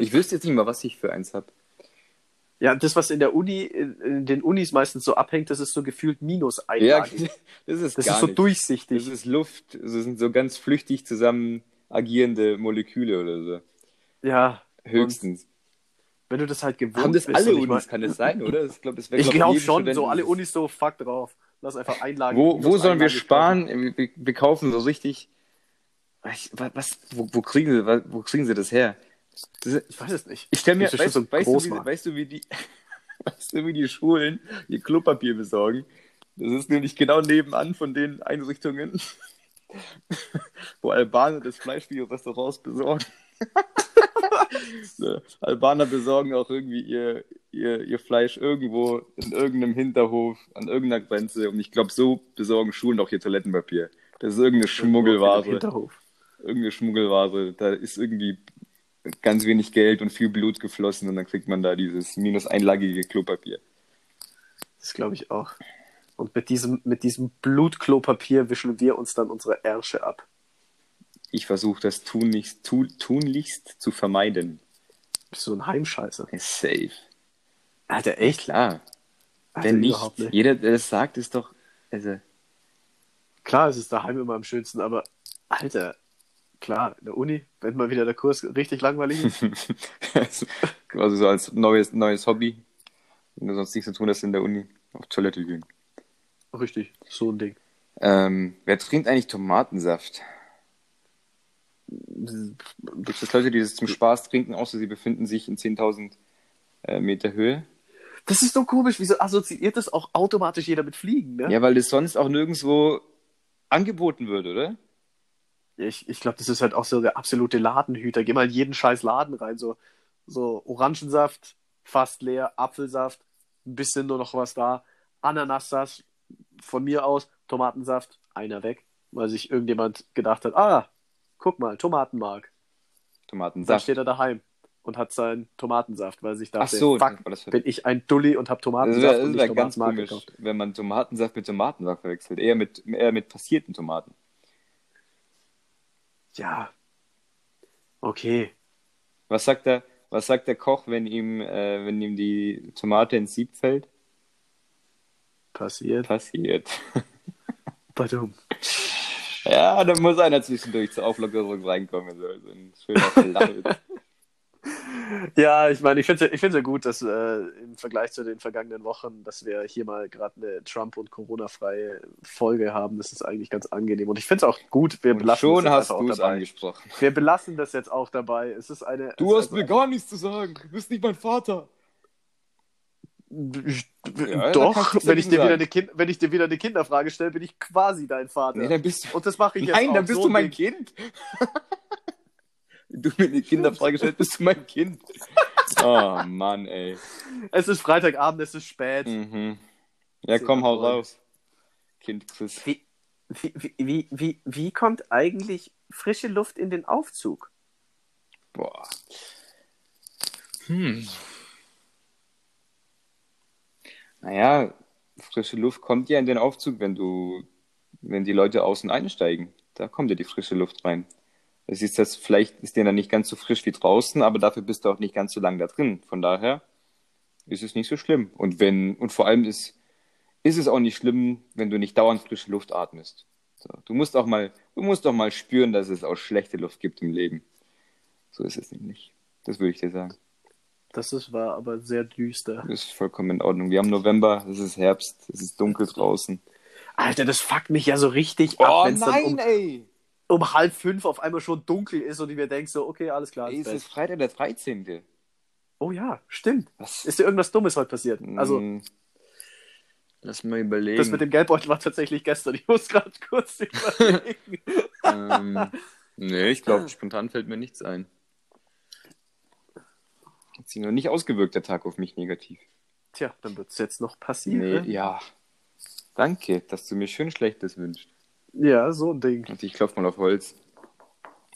Ich wüsste jetzt nicht mal, was ich für eins habe. Ja, das, was in der Uni, in, den Unis meistens so abhängt, das ist so gefühlt minus Ja, einlagig. das ist das ist so nichts. durchsichtig. Das ist Luft. Das sind so ganz flüchtig zusammen agierende Moleküle oder so. ja. Höchstens. Wenn du das halt gewohnt Haben das bist. alle Unis, kann das sein, oder? Das, glaub, das Ich glaub glaube schon, Studenten- so alle Unis so, fuck drauf. Lass einfach einlagen. Wo, wo sollen wir einlagig sparen? Wir, wir kaufen so richtig. Was, was, wo, wo, kriegen sie, wo kriegen sie das her? Das Ich weiß es nicht. ich stelle mir, weißt, so weißt, du, wie, weißt du, wie die, weißt du, wie die Schulen ihr Klopapier besorgen? Das ist nämlich genau nebenan von den Einrichtungen, wo Albaner das Fleisch für ihre Restaurants besorgen. So, Albaner besorgen auch irgendwie ihr, ihr, ihr Fleisch irgendwo in irgendeinem Hinterhof, an irgendeiner Grenze. Und ich glaube, so besorgen Schulen auch ihr Toilettenpapier. Das ist irgendeine Schmuggelware. Hinterhof. Irgendeine Schmuggelware. Da ist irgendwie ganz wenig Geld und viel Blut geflossen und dann kriegt man da dieses minus einlagige Klopapier. Das glaube ich auch. Und mit diesem, mit diesem Blutklopapier wischen wir uns dann unsere Ärsche ab. Ich versuche das tunlichst, tu, tunlichst zu vermeiden. Bist du ein Heimscheißer? Safe. Alter, echt? Klar. Alter, Wenn nicht, nicht. jeder, der das sagt, ist doch. Also, Klar, es ist daheim immer am schönsten, aber Alter, klar, in der Uni, wenn mal wieder der Kurs richtig langweilig ist. quasi so als neues, neues Hobby. Wenn du sonst nichts zu tun hast in der Uni, auf Toilette gehen. richtig, so ein Ding. Ähm, wer trinkt eigentlich Tomatensaft? Gibt es Leute, die das zum Spaß trinken, außer sie befinden sich in 10.000 äh, Meter Höhe? Das ist so komisch, wieso assoziiert das auch automatisch jeder mit Fliegen, ne? Ja, weil das sonst auch nirgendwo angeboten wird, oder? Ich, ich glaube, das ist halt auch so der absolute Ladenhüter. Geh mal in jeden scheiß Laden rein, so, so Orangensaft, fast leer, Apfelsaft, ein bisschen nur noch was da, Ananassaft, von mir aus, Tomatensaft, einer weg, weil sich irgendjemand gedacht hat, ah, guck mal, Tomatenmark. Dann Tomatensaft. steht er daheim und hat seinen Tomatensaft, weil sich Ach dachte, so, fuck, das bin ich ein Dulli und habe Das Tomatensaft wäre und wär nicht ganz Tomatenmark komisch, gekauft. wenn man Tomatensaft mit Tomatensaft verwechselt. Eher mit, eher mit passierten Tomaten. Ja, okay. Was sagt der, was sagt der Koch, wenn ihm, äh, wenn ihm die Tomate ins Sieb fällt? Passiert. Passiert. Badum. Ja, da muss einer zwischendurch zur Auflockerung reinkommen. So, so ein schöner Verlauf. Ja, ich meine, ich finde es ich find's ja gut, dass äh, im Vergleich zu den vergangenen Wochen, dass wir hier mal gerade eine Trump- und Corona-freie Folge haben. Das ist eigentlich ganz angenehm. Und ich finde es auch gut, wir Und belassen schon das hast du auch es angesprochen. Wir belassen das jetzt auch dabei. Es ist eine. Du hast ist mir gar nichts zu sagen. Du bist nicht mein Vater. Da Doch, wenn ich, dir wieder eine kind, wenn ich dir wieder eine Kinderfrage stelle, bin ich quasi dein Vater. Nee, dann bist du. Und das mache ich jetzt Nein, auch. dann bist so du mein ein Kind. Wenn du mir eine Kinderfrage stellst, bist du mein Kind. Oh Mann, ey. Es ist Freitagabend, es ist spät. Mhm. Ja, komm, hau raus. Kind Chris. Wie, wie, wie, wie, wie, wie kommt eigentlich frische Luft in den Aufzug? Boah. Hm. Naja, frische Luft kommt ja in den Aufzug, wenn du, wenn die Leute außen einsteigen. Da kommt ja die frische Luft rein. Das ist das, vielleicht ist der dann nicht ganz so frisch wie draußen, aber dafür bist du auch nicht ganz so lang da drin. Von daher ist es nicht so schlimm. Und wenn, und vor allem ist, ist es auch nicht schlimm, wenn du nicht dauernd frische Luft atmest. So, du musst auch mal, du musst auch mal spüren, dass es auch schlechte Luft gibt im Leben. So ist es nämlich. Das würde ich dir sagen. Das ist, war aber sehr düster. Das ist vollkommen in Ordnung. Wir haben November, es ist Herbst, es ist dunkel draußen. Alter, das fuckt mich ja so richtig ab, Oh es dann nein, um, ey! Um halb fünf auf einmal schon dunkel ist und ich mir denke so, okay, alles klar. Ey, es ist Freitag der 13. Oh ja, stimmt. Was? Ist dir irgendwas Dummes heute passiert? Also, Hm, Lass mal überlegen. das mit dem Geldbeutel war tatsächlich gestern. Ich muss gerade kurz überlegen. ähm, nee, ich glaube, spontan fällt mir nichts ein. Hat sich noch nicht ausgewirkt, der Tag auf mich negativ. Tja, dann wird es jetzt noch passieren. Nee, ja. Danke, dass du mir schön Schlechtes wünschst. Ja, so ein Ding. Und ich klopfe mal auf Holz.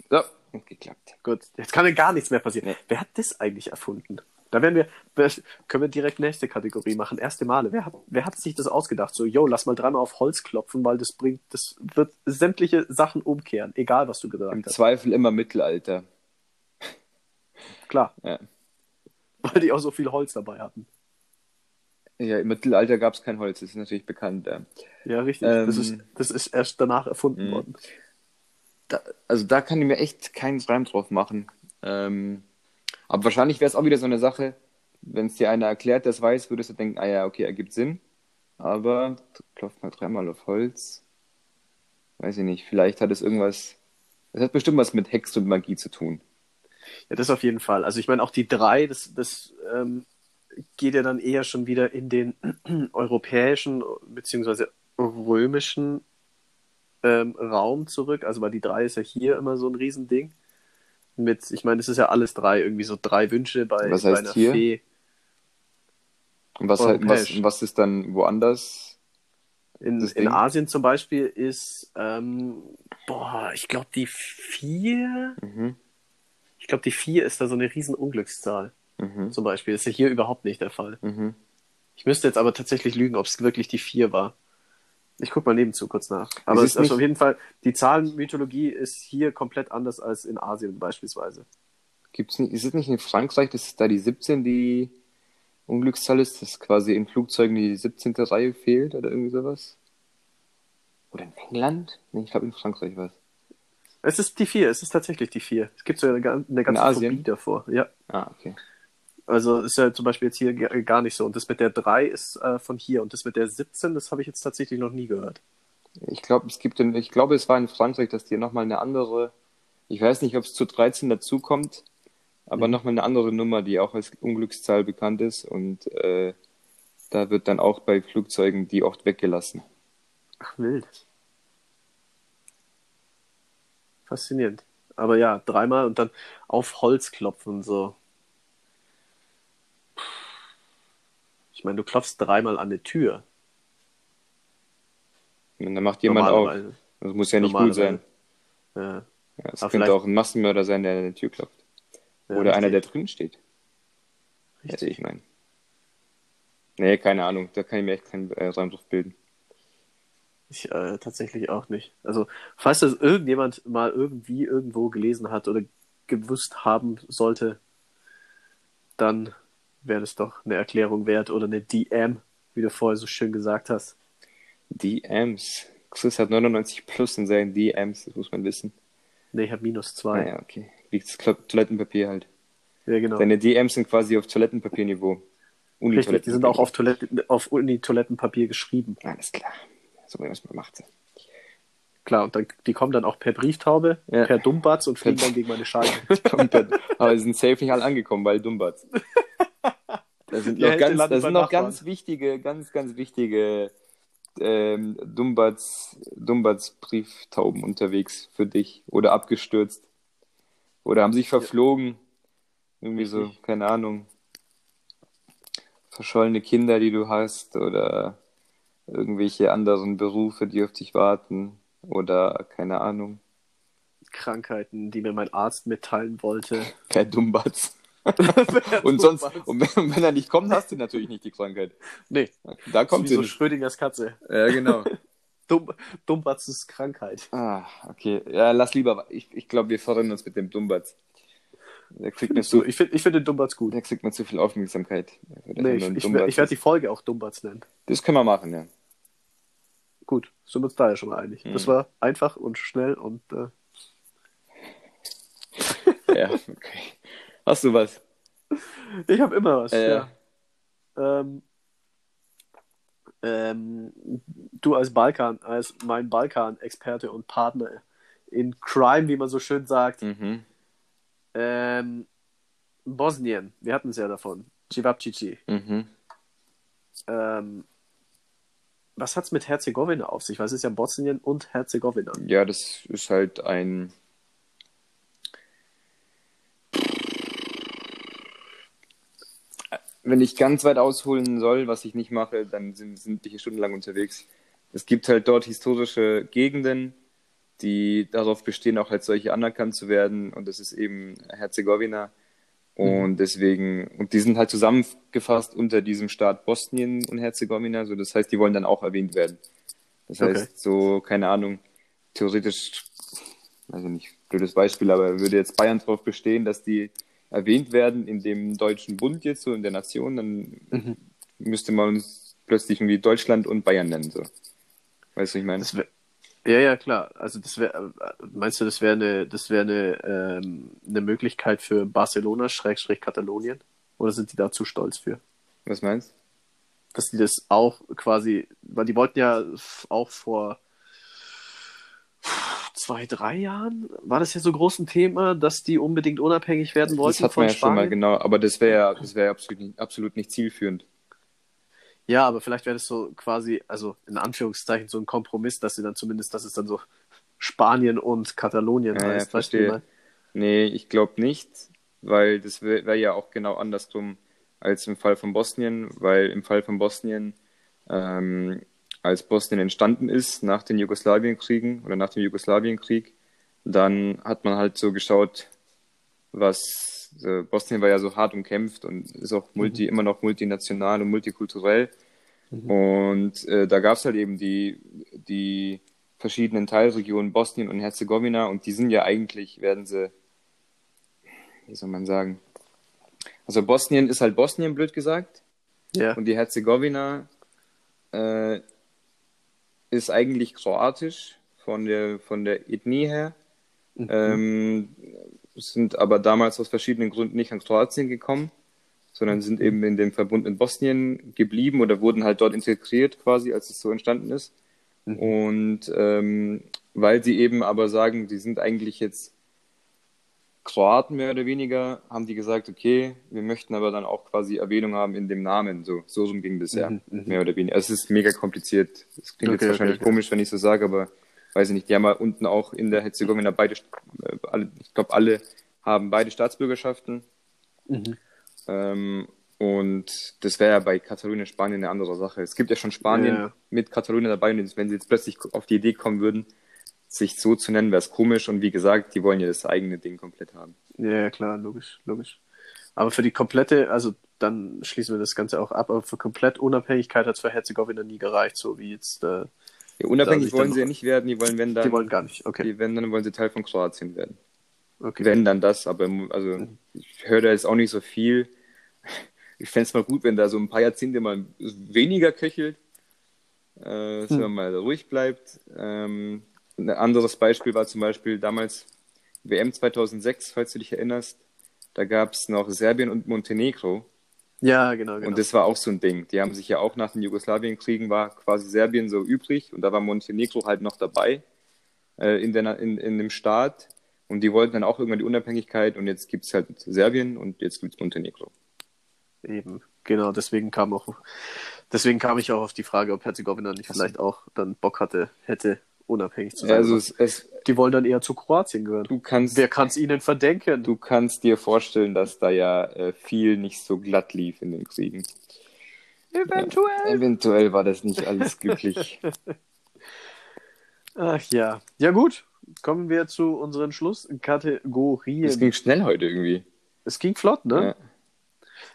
So, hat geklappt. Gut, jetzt kann ja gar nichts mehr passieren. Nee. Wer hat das eigentlich erfunden? Da werden wir, können wir direkt nächste Kategorie machen. Erste Male. Wer hat, wer hat sich das ausgedacht? So, yo, lass mal dreimal auf Holz klopfen, weil das bringt, das wird sämtliche Sachen umkehren, egal was du Im gesagt hast. Zweifel immer Mittelalter. Klar, Ja, weil die auch so viel Holz dabei hatten. Ja im Mittelalter gab es kein Holz, das ist natürlich bekannt. Ja. Ja, richtig. Ähm, das, ist, das ist erst danach erfunden Mhm. worden. Da, also da kann ich mir echt keinen Reim drauf machen. Ähm, aber wahrscheinlich wäre es auch wieder so eine Sache, wenn es dir einer erklärt, der es weiß, würdest du denken, ah ja, okay, ergibt Sinn. Aber klopft mal dreimal auf Holz. Weiß ich nicht, vielleicht hat es irgendwas. Es hat bestimmt was mit Hex und Magie zu tun. Ja, das auf jeden Fall. Also ich meine, auch die drei, das, das ähm, geht ja dann eher schon wieder in den europäischen beziehungsweise römischen ähm, Raum zurück. Also weil die drei ist ja hier immer so ein Riesending. Mit, ich meine, es ist ja alles drei, irgendwie so drei Wünsche bei, Was bei heißt einer hier? Fee. Und was, halt, was, was ist dann woanders? In, in? Asien zum Beispiel ist, ähm, boah, ich glaube die vier, Mhm. ich glaube die vier ist da so eine riesen Unglückszahl. Mhm. Zum Beispiel. Das ist ja hier überhaupt nicht der Fall. Mhm. Ich müsste jetzt aber tatsächlich lügen, ob es wirklich die vier war. Ich guck mal nebenzu kurz nach. Aber es ist also nicht- auf jeden Fall, die Zahlenmythologie ist hier komplett anders als in Asien beispielsweise. Gibt's nicht, ist es nicht in Frankreich, dass es da die 17 die Unglückszahl ist, dass quasi in Flugzeugen die 17. Reihe fehlt oder irgendwie sowas? Oder in England? Nee, ich glaube in Frankreich was. Es ist die vier, es ist tatsächlich die vier. Es gibt so eine, eine ganze Asien? Phobie davor. Ja. Ah, okay. Also ist ja zum Beispiel jetzt hier gar nicht so. Und das mit der 3 ist äh, von hier. Und das mit der 17, das habe ich jetzt tatsächlich noch nie gehört. Ich glaube, es gibt in, ich glaube, es war in Frankreich, dass die nochmal eine andere, ich weiß nicht, ob es zu 13 dazukommt, aber Mhm. nochmal eine andere Nummer, die auch als Unglückszahl bekannt ist und äh, da wird dann auch bei Flugzeugen die oft weggelassen. Ach, wild. Faszinierend. Aber ja, dreimal und dann auf Holz klopfen, so. Ich meine, du klopfst dreimal an eine Tür. Und dann macht jemand auf. Das muss ja nicht gut sein. Ja, Ja, es Aber könnte auch ein Massenmörder sein, der an der Tür klopft. ja, Oder einer, der drin steht. Richtig. ich meinen. Nee, keine Ahnung. Da kann ich mir echt keinen äh, Reim drauf bilden. Ich äh, tatsächlich auch nicht. Also, falls das irgendjemand mal irgendwie irgendwo gelesen hat oder gewusst haben sollte, dann wäre das doch eine Erklärung wert oder eine DM, wie du vorher so schön gesagt hast. DMs. Chris hat 99 plus in seinen DMs, das muss man wissen. Ne, ich habe minus zwei. Naja, okay. Wie das Toilettenpapier halt. Ja, genau. Seine DMs sind quasi auf Toilettenpapierniveau. Richtig, die sind auch auf, Toilette, auf Uni-Toilettenpapier geschrieben. Alles klar. So, was man macht. Klar, und dann, die kommen dann auch per Brieftaube, Ja. per Dummbatz und fliegen dann gegen meine Scheibe. Aber sie sind safe nicht alle angekommen, weil Dumbatz. Da sind noch ganz, landet da bei sind noch ganz wichtige, ganz, ganz wichtige ähm, Dumbatz, Dumbatz Brieftauben unterwegs für dich oder abgestürzt oder haben sich verflogen. Irgendwie so, keine Ahnung. Verschollene Kinder, die du hast oder irgendwelche anderen Berufe, die auf dich warten oder keine Ahnung. Krankheiten, die mir mein Arzt mitteilen wollte. Per Dumbatz. Und sonst, und wenn, wenn, er nicht kommt, hast du natürlich nicht die Krankheit. Nee. Da kommt sie so nicht. Schrödingers Katze. Ja, genau. Dumm, Dumbatzes Krankheit. Ah, okay. Ja, lass lieber. Ich, ich glaube, wir verrennen uns mit dem Dumbatz. Der kriegt mir zu, ich finde ich find den Dumbatz gut. Der kriegt mir zu viel Aufmerksamkeit. Nee, ich, ich, ich werde die Folge auch Dumbatz nennen. Das können wir machen, ja. Gut, sind wir uns da ja schon mal einig. Mhm. Das war einfach und schnell und. Äh... ja, okay. Hast du was? Ich habe immer was, äh, ja. Ähm, ähm, du als Balkan, als mein Balkan-Experte und Partner in Crime, wie man so schön sagt. Mhm. Ähm, Bosnien, wir hatten es ja davon. Civapcici. Mhm. Ähm, was hat es mit Herzegowina auf sich? Weil es ist ja Bosnien und Herzegowina. Ja, das ist halt ein wenn ich ganz weit ausholen soll, was ich nicht mache, dann sind, sind wir hier stundenlang unterwegs. Es gibt halt dort historische Gegenden, die darauf bestehen, auch als solche anerkannt zu werden. Und das ist eben Herzegowina. Und mhm. deswegen, und die sind halt zusammengefasst unter diesem Staat Bosnien und Herzegowina. So, das heißt, die wollen dann auch erwähnt werden. Das heißt, okay. so, keine Ahnung, theoretisch, also nicht blödes Beispiel, aber würde jetzt Bayern darauf bestehen, dass die erwähnt werden in dem Deutschen Bund jetzt, so in der Nation, dann mhm. müsste man uns plötzlich irgendwie Deutschland und Bayern nennen. So. Weißt du, ich meine? Ja, ja, klar. Also das wäre, meinst du, das wäre eine, das wäre eine, ähm, eine Möglichkeit für Barcelona, Schrägstrich Katalonien? Oder sind die da zu stolz für? Was meinst? Dass die das auch quasi, weil die wollten ja auch vor zwei, drei Jahren war das ja so groß ein Thema, dass die unbedingt unabhängig werden wollten. Das hat man ja Spanien. schon mal genau, aber das wäre ja, das wäre absolut nicht, absolut nicht zielführend. Ja, aber vielleicht wäre das so quasi, also in Anführungszeichen so ein Kompromiss, dass sie dann zumindest, dass es dann so Spanien und Katalonien ja, heißt. Ja, verstehe. Nee, ich glaube nicht, weil das wäre wär ja auch genau andersrum als im Fall von Bosnien, weil im Fall von Bosnien ähm, als Bosnien entstanden ist, nach den Jugoslawienkriegen oder nach dem Jugoslawienkrieg, dann hat man halt so geschaut, was äh, Bosnien war ja so hart umkämpft und ist auch multi, mhm. immer noch multinational und multikulturell. Mhm. Und äh, da gab es halt eben die, die verschiedenen Teilregionen Bosnien und Herzegowina und die sind ja eigentlich, werden sie, wie soll man sagen, also Bosnien ist halt Bosnien, blöd gesagt. Ja. Und die Herzegowina äh, ist eigentlich kroatisch von der, von der Ethnie her. Mhm. Ähm, sind aber damals aus verschiedenen Gründen nicht an Kroatien gekommen, sondern sind eben in dem Verbund in Bosnien geblieben oder wurden halt dort integriert quasi, als es so entstanden ist. Mhm. Und ähm, weil sie eben aber sagen, die sind eigentlich jetzt Kroaten mehr oder weniger, haben die gesagt, okay, wir möchten aber dann auch quasi Erwähnung haben in dem Namen. So, so rum ging das ja, mhm, mhm. mehr oder weniger. Also es ist mega kompliziert. Es klingt okay, jetzt wahrscheinlich okay, komisch, wenn ich so sage, aber weiß ich nicht. Die haben ja unten auch in der Herzegowina beide, äh, alle, ich glaube, alle haben beide Staatsbürgerschaften. Mhm. Ähm, und das wäre ja bei Katalonien, Spanien eine andere Sache. Es gibt ja schon Spanien ja. mit Katalonien dabei und wenn sie jetzt plötzlich auf die Idee kommen würden, sich so zu nennen, wäre es komisch. Und wie gesagt, die wollen ja das eigene Ding komplett haben. Ja, klar, logisch, logisch. Aber für die komplette, also dann schließen wir das Ganze auch ab, aber für komplett Unabhängigkeit hat es für Herzegowina nie gereicht, so wie jetzt. Äh, ja, unabhängig wollen sie ja nicht werden, die wollen, wenn dann. Die wollen gar nicht, okay. Die, wenn dann wollen sie Teil von Kroatien werden. Okay. Wenn dann das, aber also mhm. ich höre da jetzt auch nicht so viel. Ich fände es mal gut, wenn da so ein paar Jahrzehnte mal weniger köchelt, äh, dass hm. man mal ruhig bleibt. Ähm, ein anderes Beispiel war zum Beispiel damals WM 2006, falls du dich erinnerst. Da gab es noch Serbien und Montenegro. Ja, genau, genau. Und das war auch so ein Ding. Die haben sich ja auch nach den Jugoslawienkriegen war quasi Serbien so übrig und da war Montenegro halt noch dabei äh, in, der, in, in dem Staat. Und die wollten dann auch irgendwann die Unabhängigkeit und jetzt gibt es halt Serbien und jetzt gibt es Montenegro. Eben, genau, deswegen kam auch, deswegen kam ich auch auf die Frage, ob Herzegowina nicht vielleicht auch dann Bock hatte, hätte, unabhängig zu sein. Also es, es, die wollen dann eher zu Kroatien gehören. Du kannst, Wer kann es ihnen verdenken? Du kannst dir vorstellen, dass da ja äh, viel nicht so glatt lief in den Kriegen. Eventuell. Eventuell war das nicht alles glücklich. Ach ja. Ja, gut. Kommen wir zu unseren Schlusskategorien. Es ging schnell heute irgendwie. Es ging flott, ne? Ja.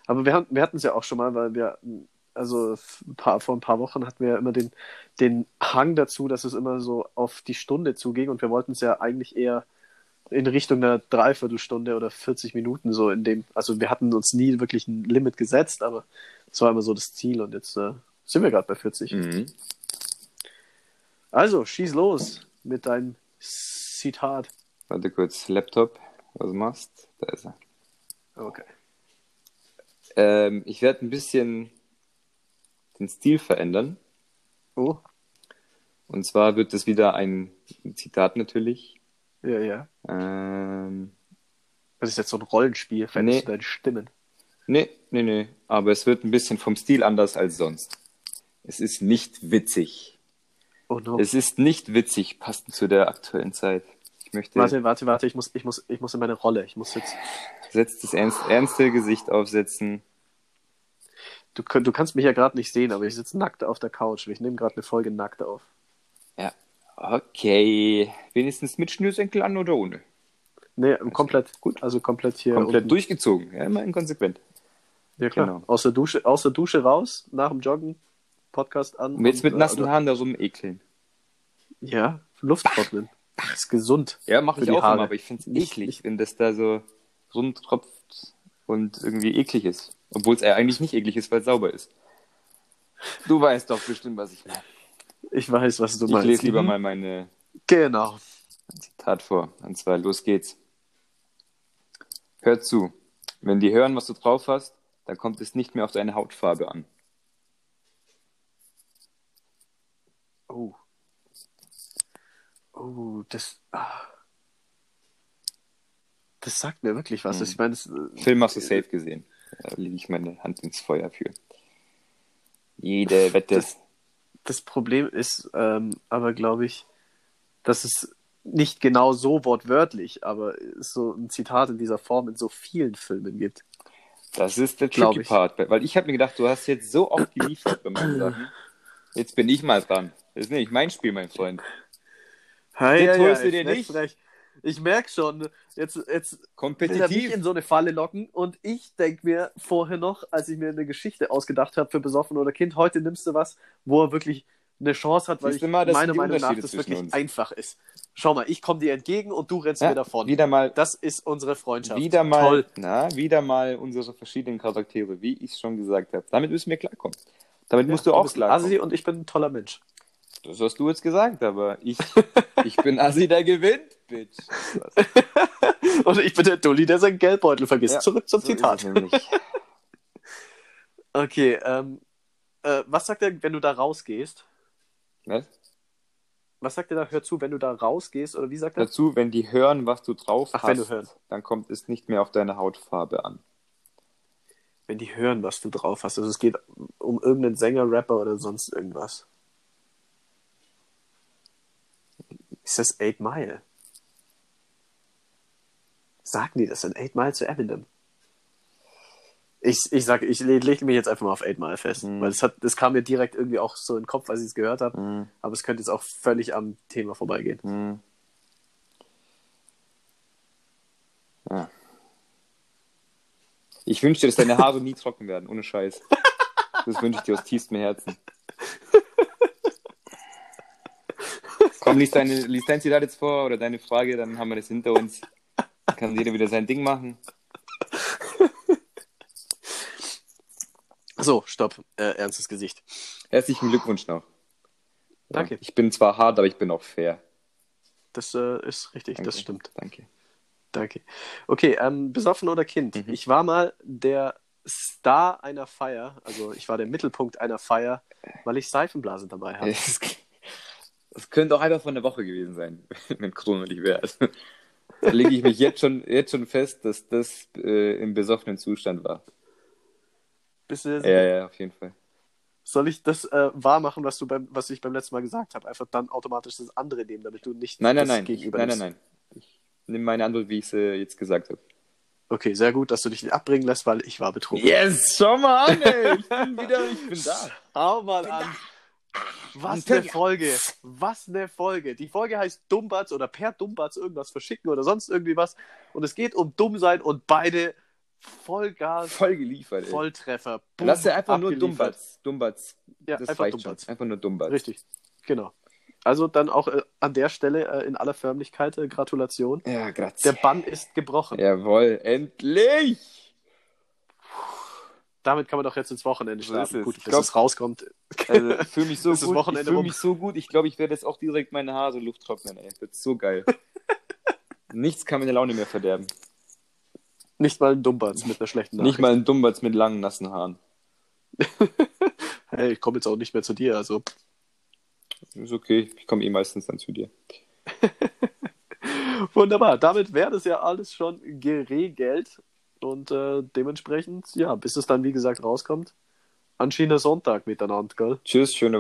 Aber wir, haben- wir hatten es ja auch schon mal, weil wir, also paar, vor ein paar Wochen hatten wir ja immer den, den Hang dazu, dass es immer so auf die Stunde zuging und wir wollten es ja eigentlich eher in Richtung einer Dreiviertelstunde oder 40 Minuten so in dem, also wir hatten uns nie wirklich ein Limit gesetzt, aber es war immer so das Ziel und jetzt äh, sind wir gerade bei 40. Mhm. Also, schieß los mit deinem Zitat. Warte kurz, Laptop, was du machst? Da ist er. Okay. Ähm, ich werde ein bisschen den Stil verändern. Oh, Und zwar wird es wieder ein Zitat natürlich. ja, ja. Ähm, Das ist jetzt so ein Rollenspiel, veränderst Nee. du deine Stimmen. nee, nee, nee. Aber es wird ein bisschen vom Stil anders als sonst. Es ist nicht witzig. Oh no. Es ist nicht witzig, passend zu der aktuellen Zeit. Ich möchte Warte, warte, warte, ich muss, ich muss, ich muss in meine Rolle. Ich muss jetzt. setzt das ernst, ernste Gesicht aufsetzen. Du, du kannst mich ja gerade nicht sehen, aber ich sitze nackt auf der Couch. Ich nehme gerade eine Folge nackt auf. Ja. Okay. Wenigstens mit Schnürsenkel an oder ohne? Nee, komplett. Gut. Also komplett hier. Komplett unten. durchgezogen. Ja, immer inkonsequent. Ja, klar. Genau. Aus, der Dusche, aus der Dusche raus, nach dem Joggen, Podcast an. Und jetzt mit und, nassen äh, Haaren da rumekeln. Ja, Luft trocknen. ist gesund. Ja, mache ich auch Haare. immer, aber ich finde es eklig, wenn das da so rumtropft und irgendwie eklig ist. Obwohl es eigentlich nicht eklig ist, weil es sauber ist. Du weißt doch bestimmt, was ich meine. Ich weiß, was du Ich meinst. lese lieber mal meine Genau. Zitat vor. Und zwar, los geht's. Hör zu. Wenn die hören, was du drauf hast, dann kommt es nicht mehr auf deine Hautfarbe an. Oh. Oh, das. Ah. Das sagt mir wirklich was. Mhm. Ich meine, das, äh, Film hast du safe gesehen. Da lege ich meine Hand ins Feuer für. Jede Wette. Das- das Problem ist ähm, aber, glaube ich, dass es nicht genau so wortwörtlich, aber so ein Zitat in dieser Form in so vielen Filmen gibt. Das ist der tricky ich. Part. Weil ich habe mir gedacht, du hast jetzt so oft geliefert bei meinen Sachen. Jetzt bin ich mal dran. Das ist nicht mein Spiel, mein Freund. Hey, Jetzt holst du dir nicht? Ich merke schon, jetzt, jetzt will er mich in so eine Falle locken und ich denke mir vorher noch, als ich mir eine Geschichte ausgedacht habe für Besoffen oder Kind, heute nimmst du was, wo er wirklich eine Chance hat, weil Siehst ich du mal, meiner Meinung nach das wirklich uns. einfach ist. Schau mal, ich komme dir entgegen und du rennst Ja, mir davon. wieder mal, Das ist unsere Freundschaft. wieder mal, Toll. na, wieder mal unsere verschiedenen Charaktere, wie ich schon gesagt habe. Damit müssen wir klarkommen. Damit musst du Ja, auch bist klarkommen. Assi und ich bin ein toller Mensch. Das hast du jetzt gesagt, aber ich, ich bin Assi, der gewinnt, Bitch. Und ich bin der Dulli, der seinen Geldbeutel vergisst. Ja, Zurück zum So Zitat. Okay, ähm, äh, was sagt er, wenn du da rausgehst? Was? Was sagt er da? Hör zu, wenn du da rausgehst? Oder wie sagt er? Dazu, wenn die hören, was du drauf Ach, hast, wenn du hören. dann kommt es nicht mehr auf deine Hautfarbe an. Wenn die hören, was du drauf hast. Also es geht um irgendeinen Sänger, Rapper oder sonst irgendwas. Ist das 8 Mile? Sagen die das denn? 8 Mile zu Eminem? Ich, ich sag, ich le- leg mich jetzt einfach mal auf 8 Mile fest. Mhm. Weil es hat, das kam mir direkt irgendwie auch so in den Kopf, als ich es gehört habe. Mhm. Aber es könnte jetzt auch völlig am Thema vorbeigehen. Hm. Ja. Ich wünsche dir, dass deine Haare nie trocken werden, ohne Scheiß. Das wünsche ich dir aus tiefstem Herzen. Komm, lies, deine, lies dein Zitat jetzt vor oder deine Frage, dann haben wir das hinter uns. Kann jeder wieder sein Ding machen. So, stopp. Äh, ernstes Gesicht. Herzlichen Glückwunsch noch. Danke. Ich bin zwar hart, aber ich bin auch fair. Das äh, ist richtig, Danke. das stimmt. Danke. Danke. Okay, ähm, besoffen oder Kind? Mhm. Ich war mal der Star einer Feier, also ich war der Mittelpunkt einer Feier, weil ich Seifenblasen dabei hatte. Es, es könnte auch einfach von der Woche gewesen sein, wenn Corona nicht wäre. Da lege ich mich jetzt schon, jetzt schon fest, dass das äh, im besoffenen Zustand war. Bist du dir Ja, ja, auf jeden Fall. Soll ich das äh, wahr machen, was, du beim, was ich beim letzten Mal gesagt habe? Einfach dann automatisch das andere nehmen, damit du nicht Nein, nein, das nein. Gegenüber Nein, nein, nein. Ich nehme meine Antwort, wie ich sie jetzt gesagt habe. Okay, sehr gut, dass du dich nicht abbringen lässt, weil ich war betrunken. Yes, schau mal an, ey. Ich bin wieder, ich bin da. Hau mal an. Was eine Folge. Was eine Folge. Die Folge heißt Dummbatz oder per Dummbatz irgendwas verschicken oder sonst irgendwie was. Und es geht um Dummsein und beide Vollgas, Voll geliefert, ey. Volltreffer. Boom, Lass dir einfach nur abgeliefert. Dummbatz. Dummbatz. Ja, das einfach Dummbatz. schon. Einfach nur Dummbatz. Richtig, genau. Also dann auch äh, an der Stelle äh, in aller Förmlichkeit äh, Gratulation. Ja, grazie. Der Bann ist gebrochen. Jawohl, endlich! Damit kann man doch jetzt ins Wochenende So starten. ist es. Gut, Ich bis glaub- es rauskommt. Also, fühle mich so Ist das gut. Wochenende ich fühle mich so gut. Ich glaube, ich werde jetzt auch direkt meine Haare Luft trocknen, ey. Wird so geil. Nichts kann meine Laune mehr verderben. Nicht mal ein Dummbatz mit einer schlechten Nicht mal ein Dummbatz mit langen, nassen Haaren. Hey, ich komme jetzt auch nicht mehr zu dir. Also Ist okay. Ich komme eh meistens dann zu dir. wunderbar. Damit wäre das ja alles schon geregelt. Und äh, dementsprechend, ja, bis es dann, wie gesagt, rauskommt, anscheinend Sonntag miteinander, gell? Tschüss, schöne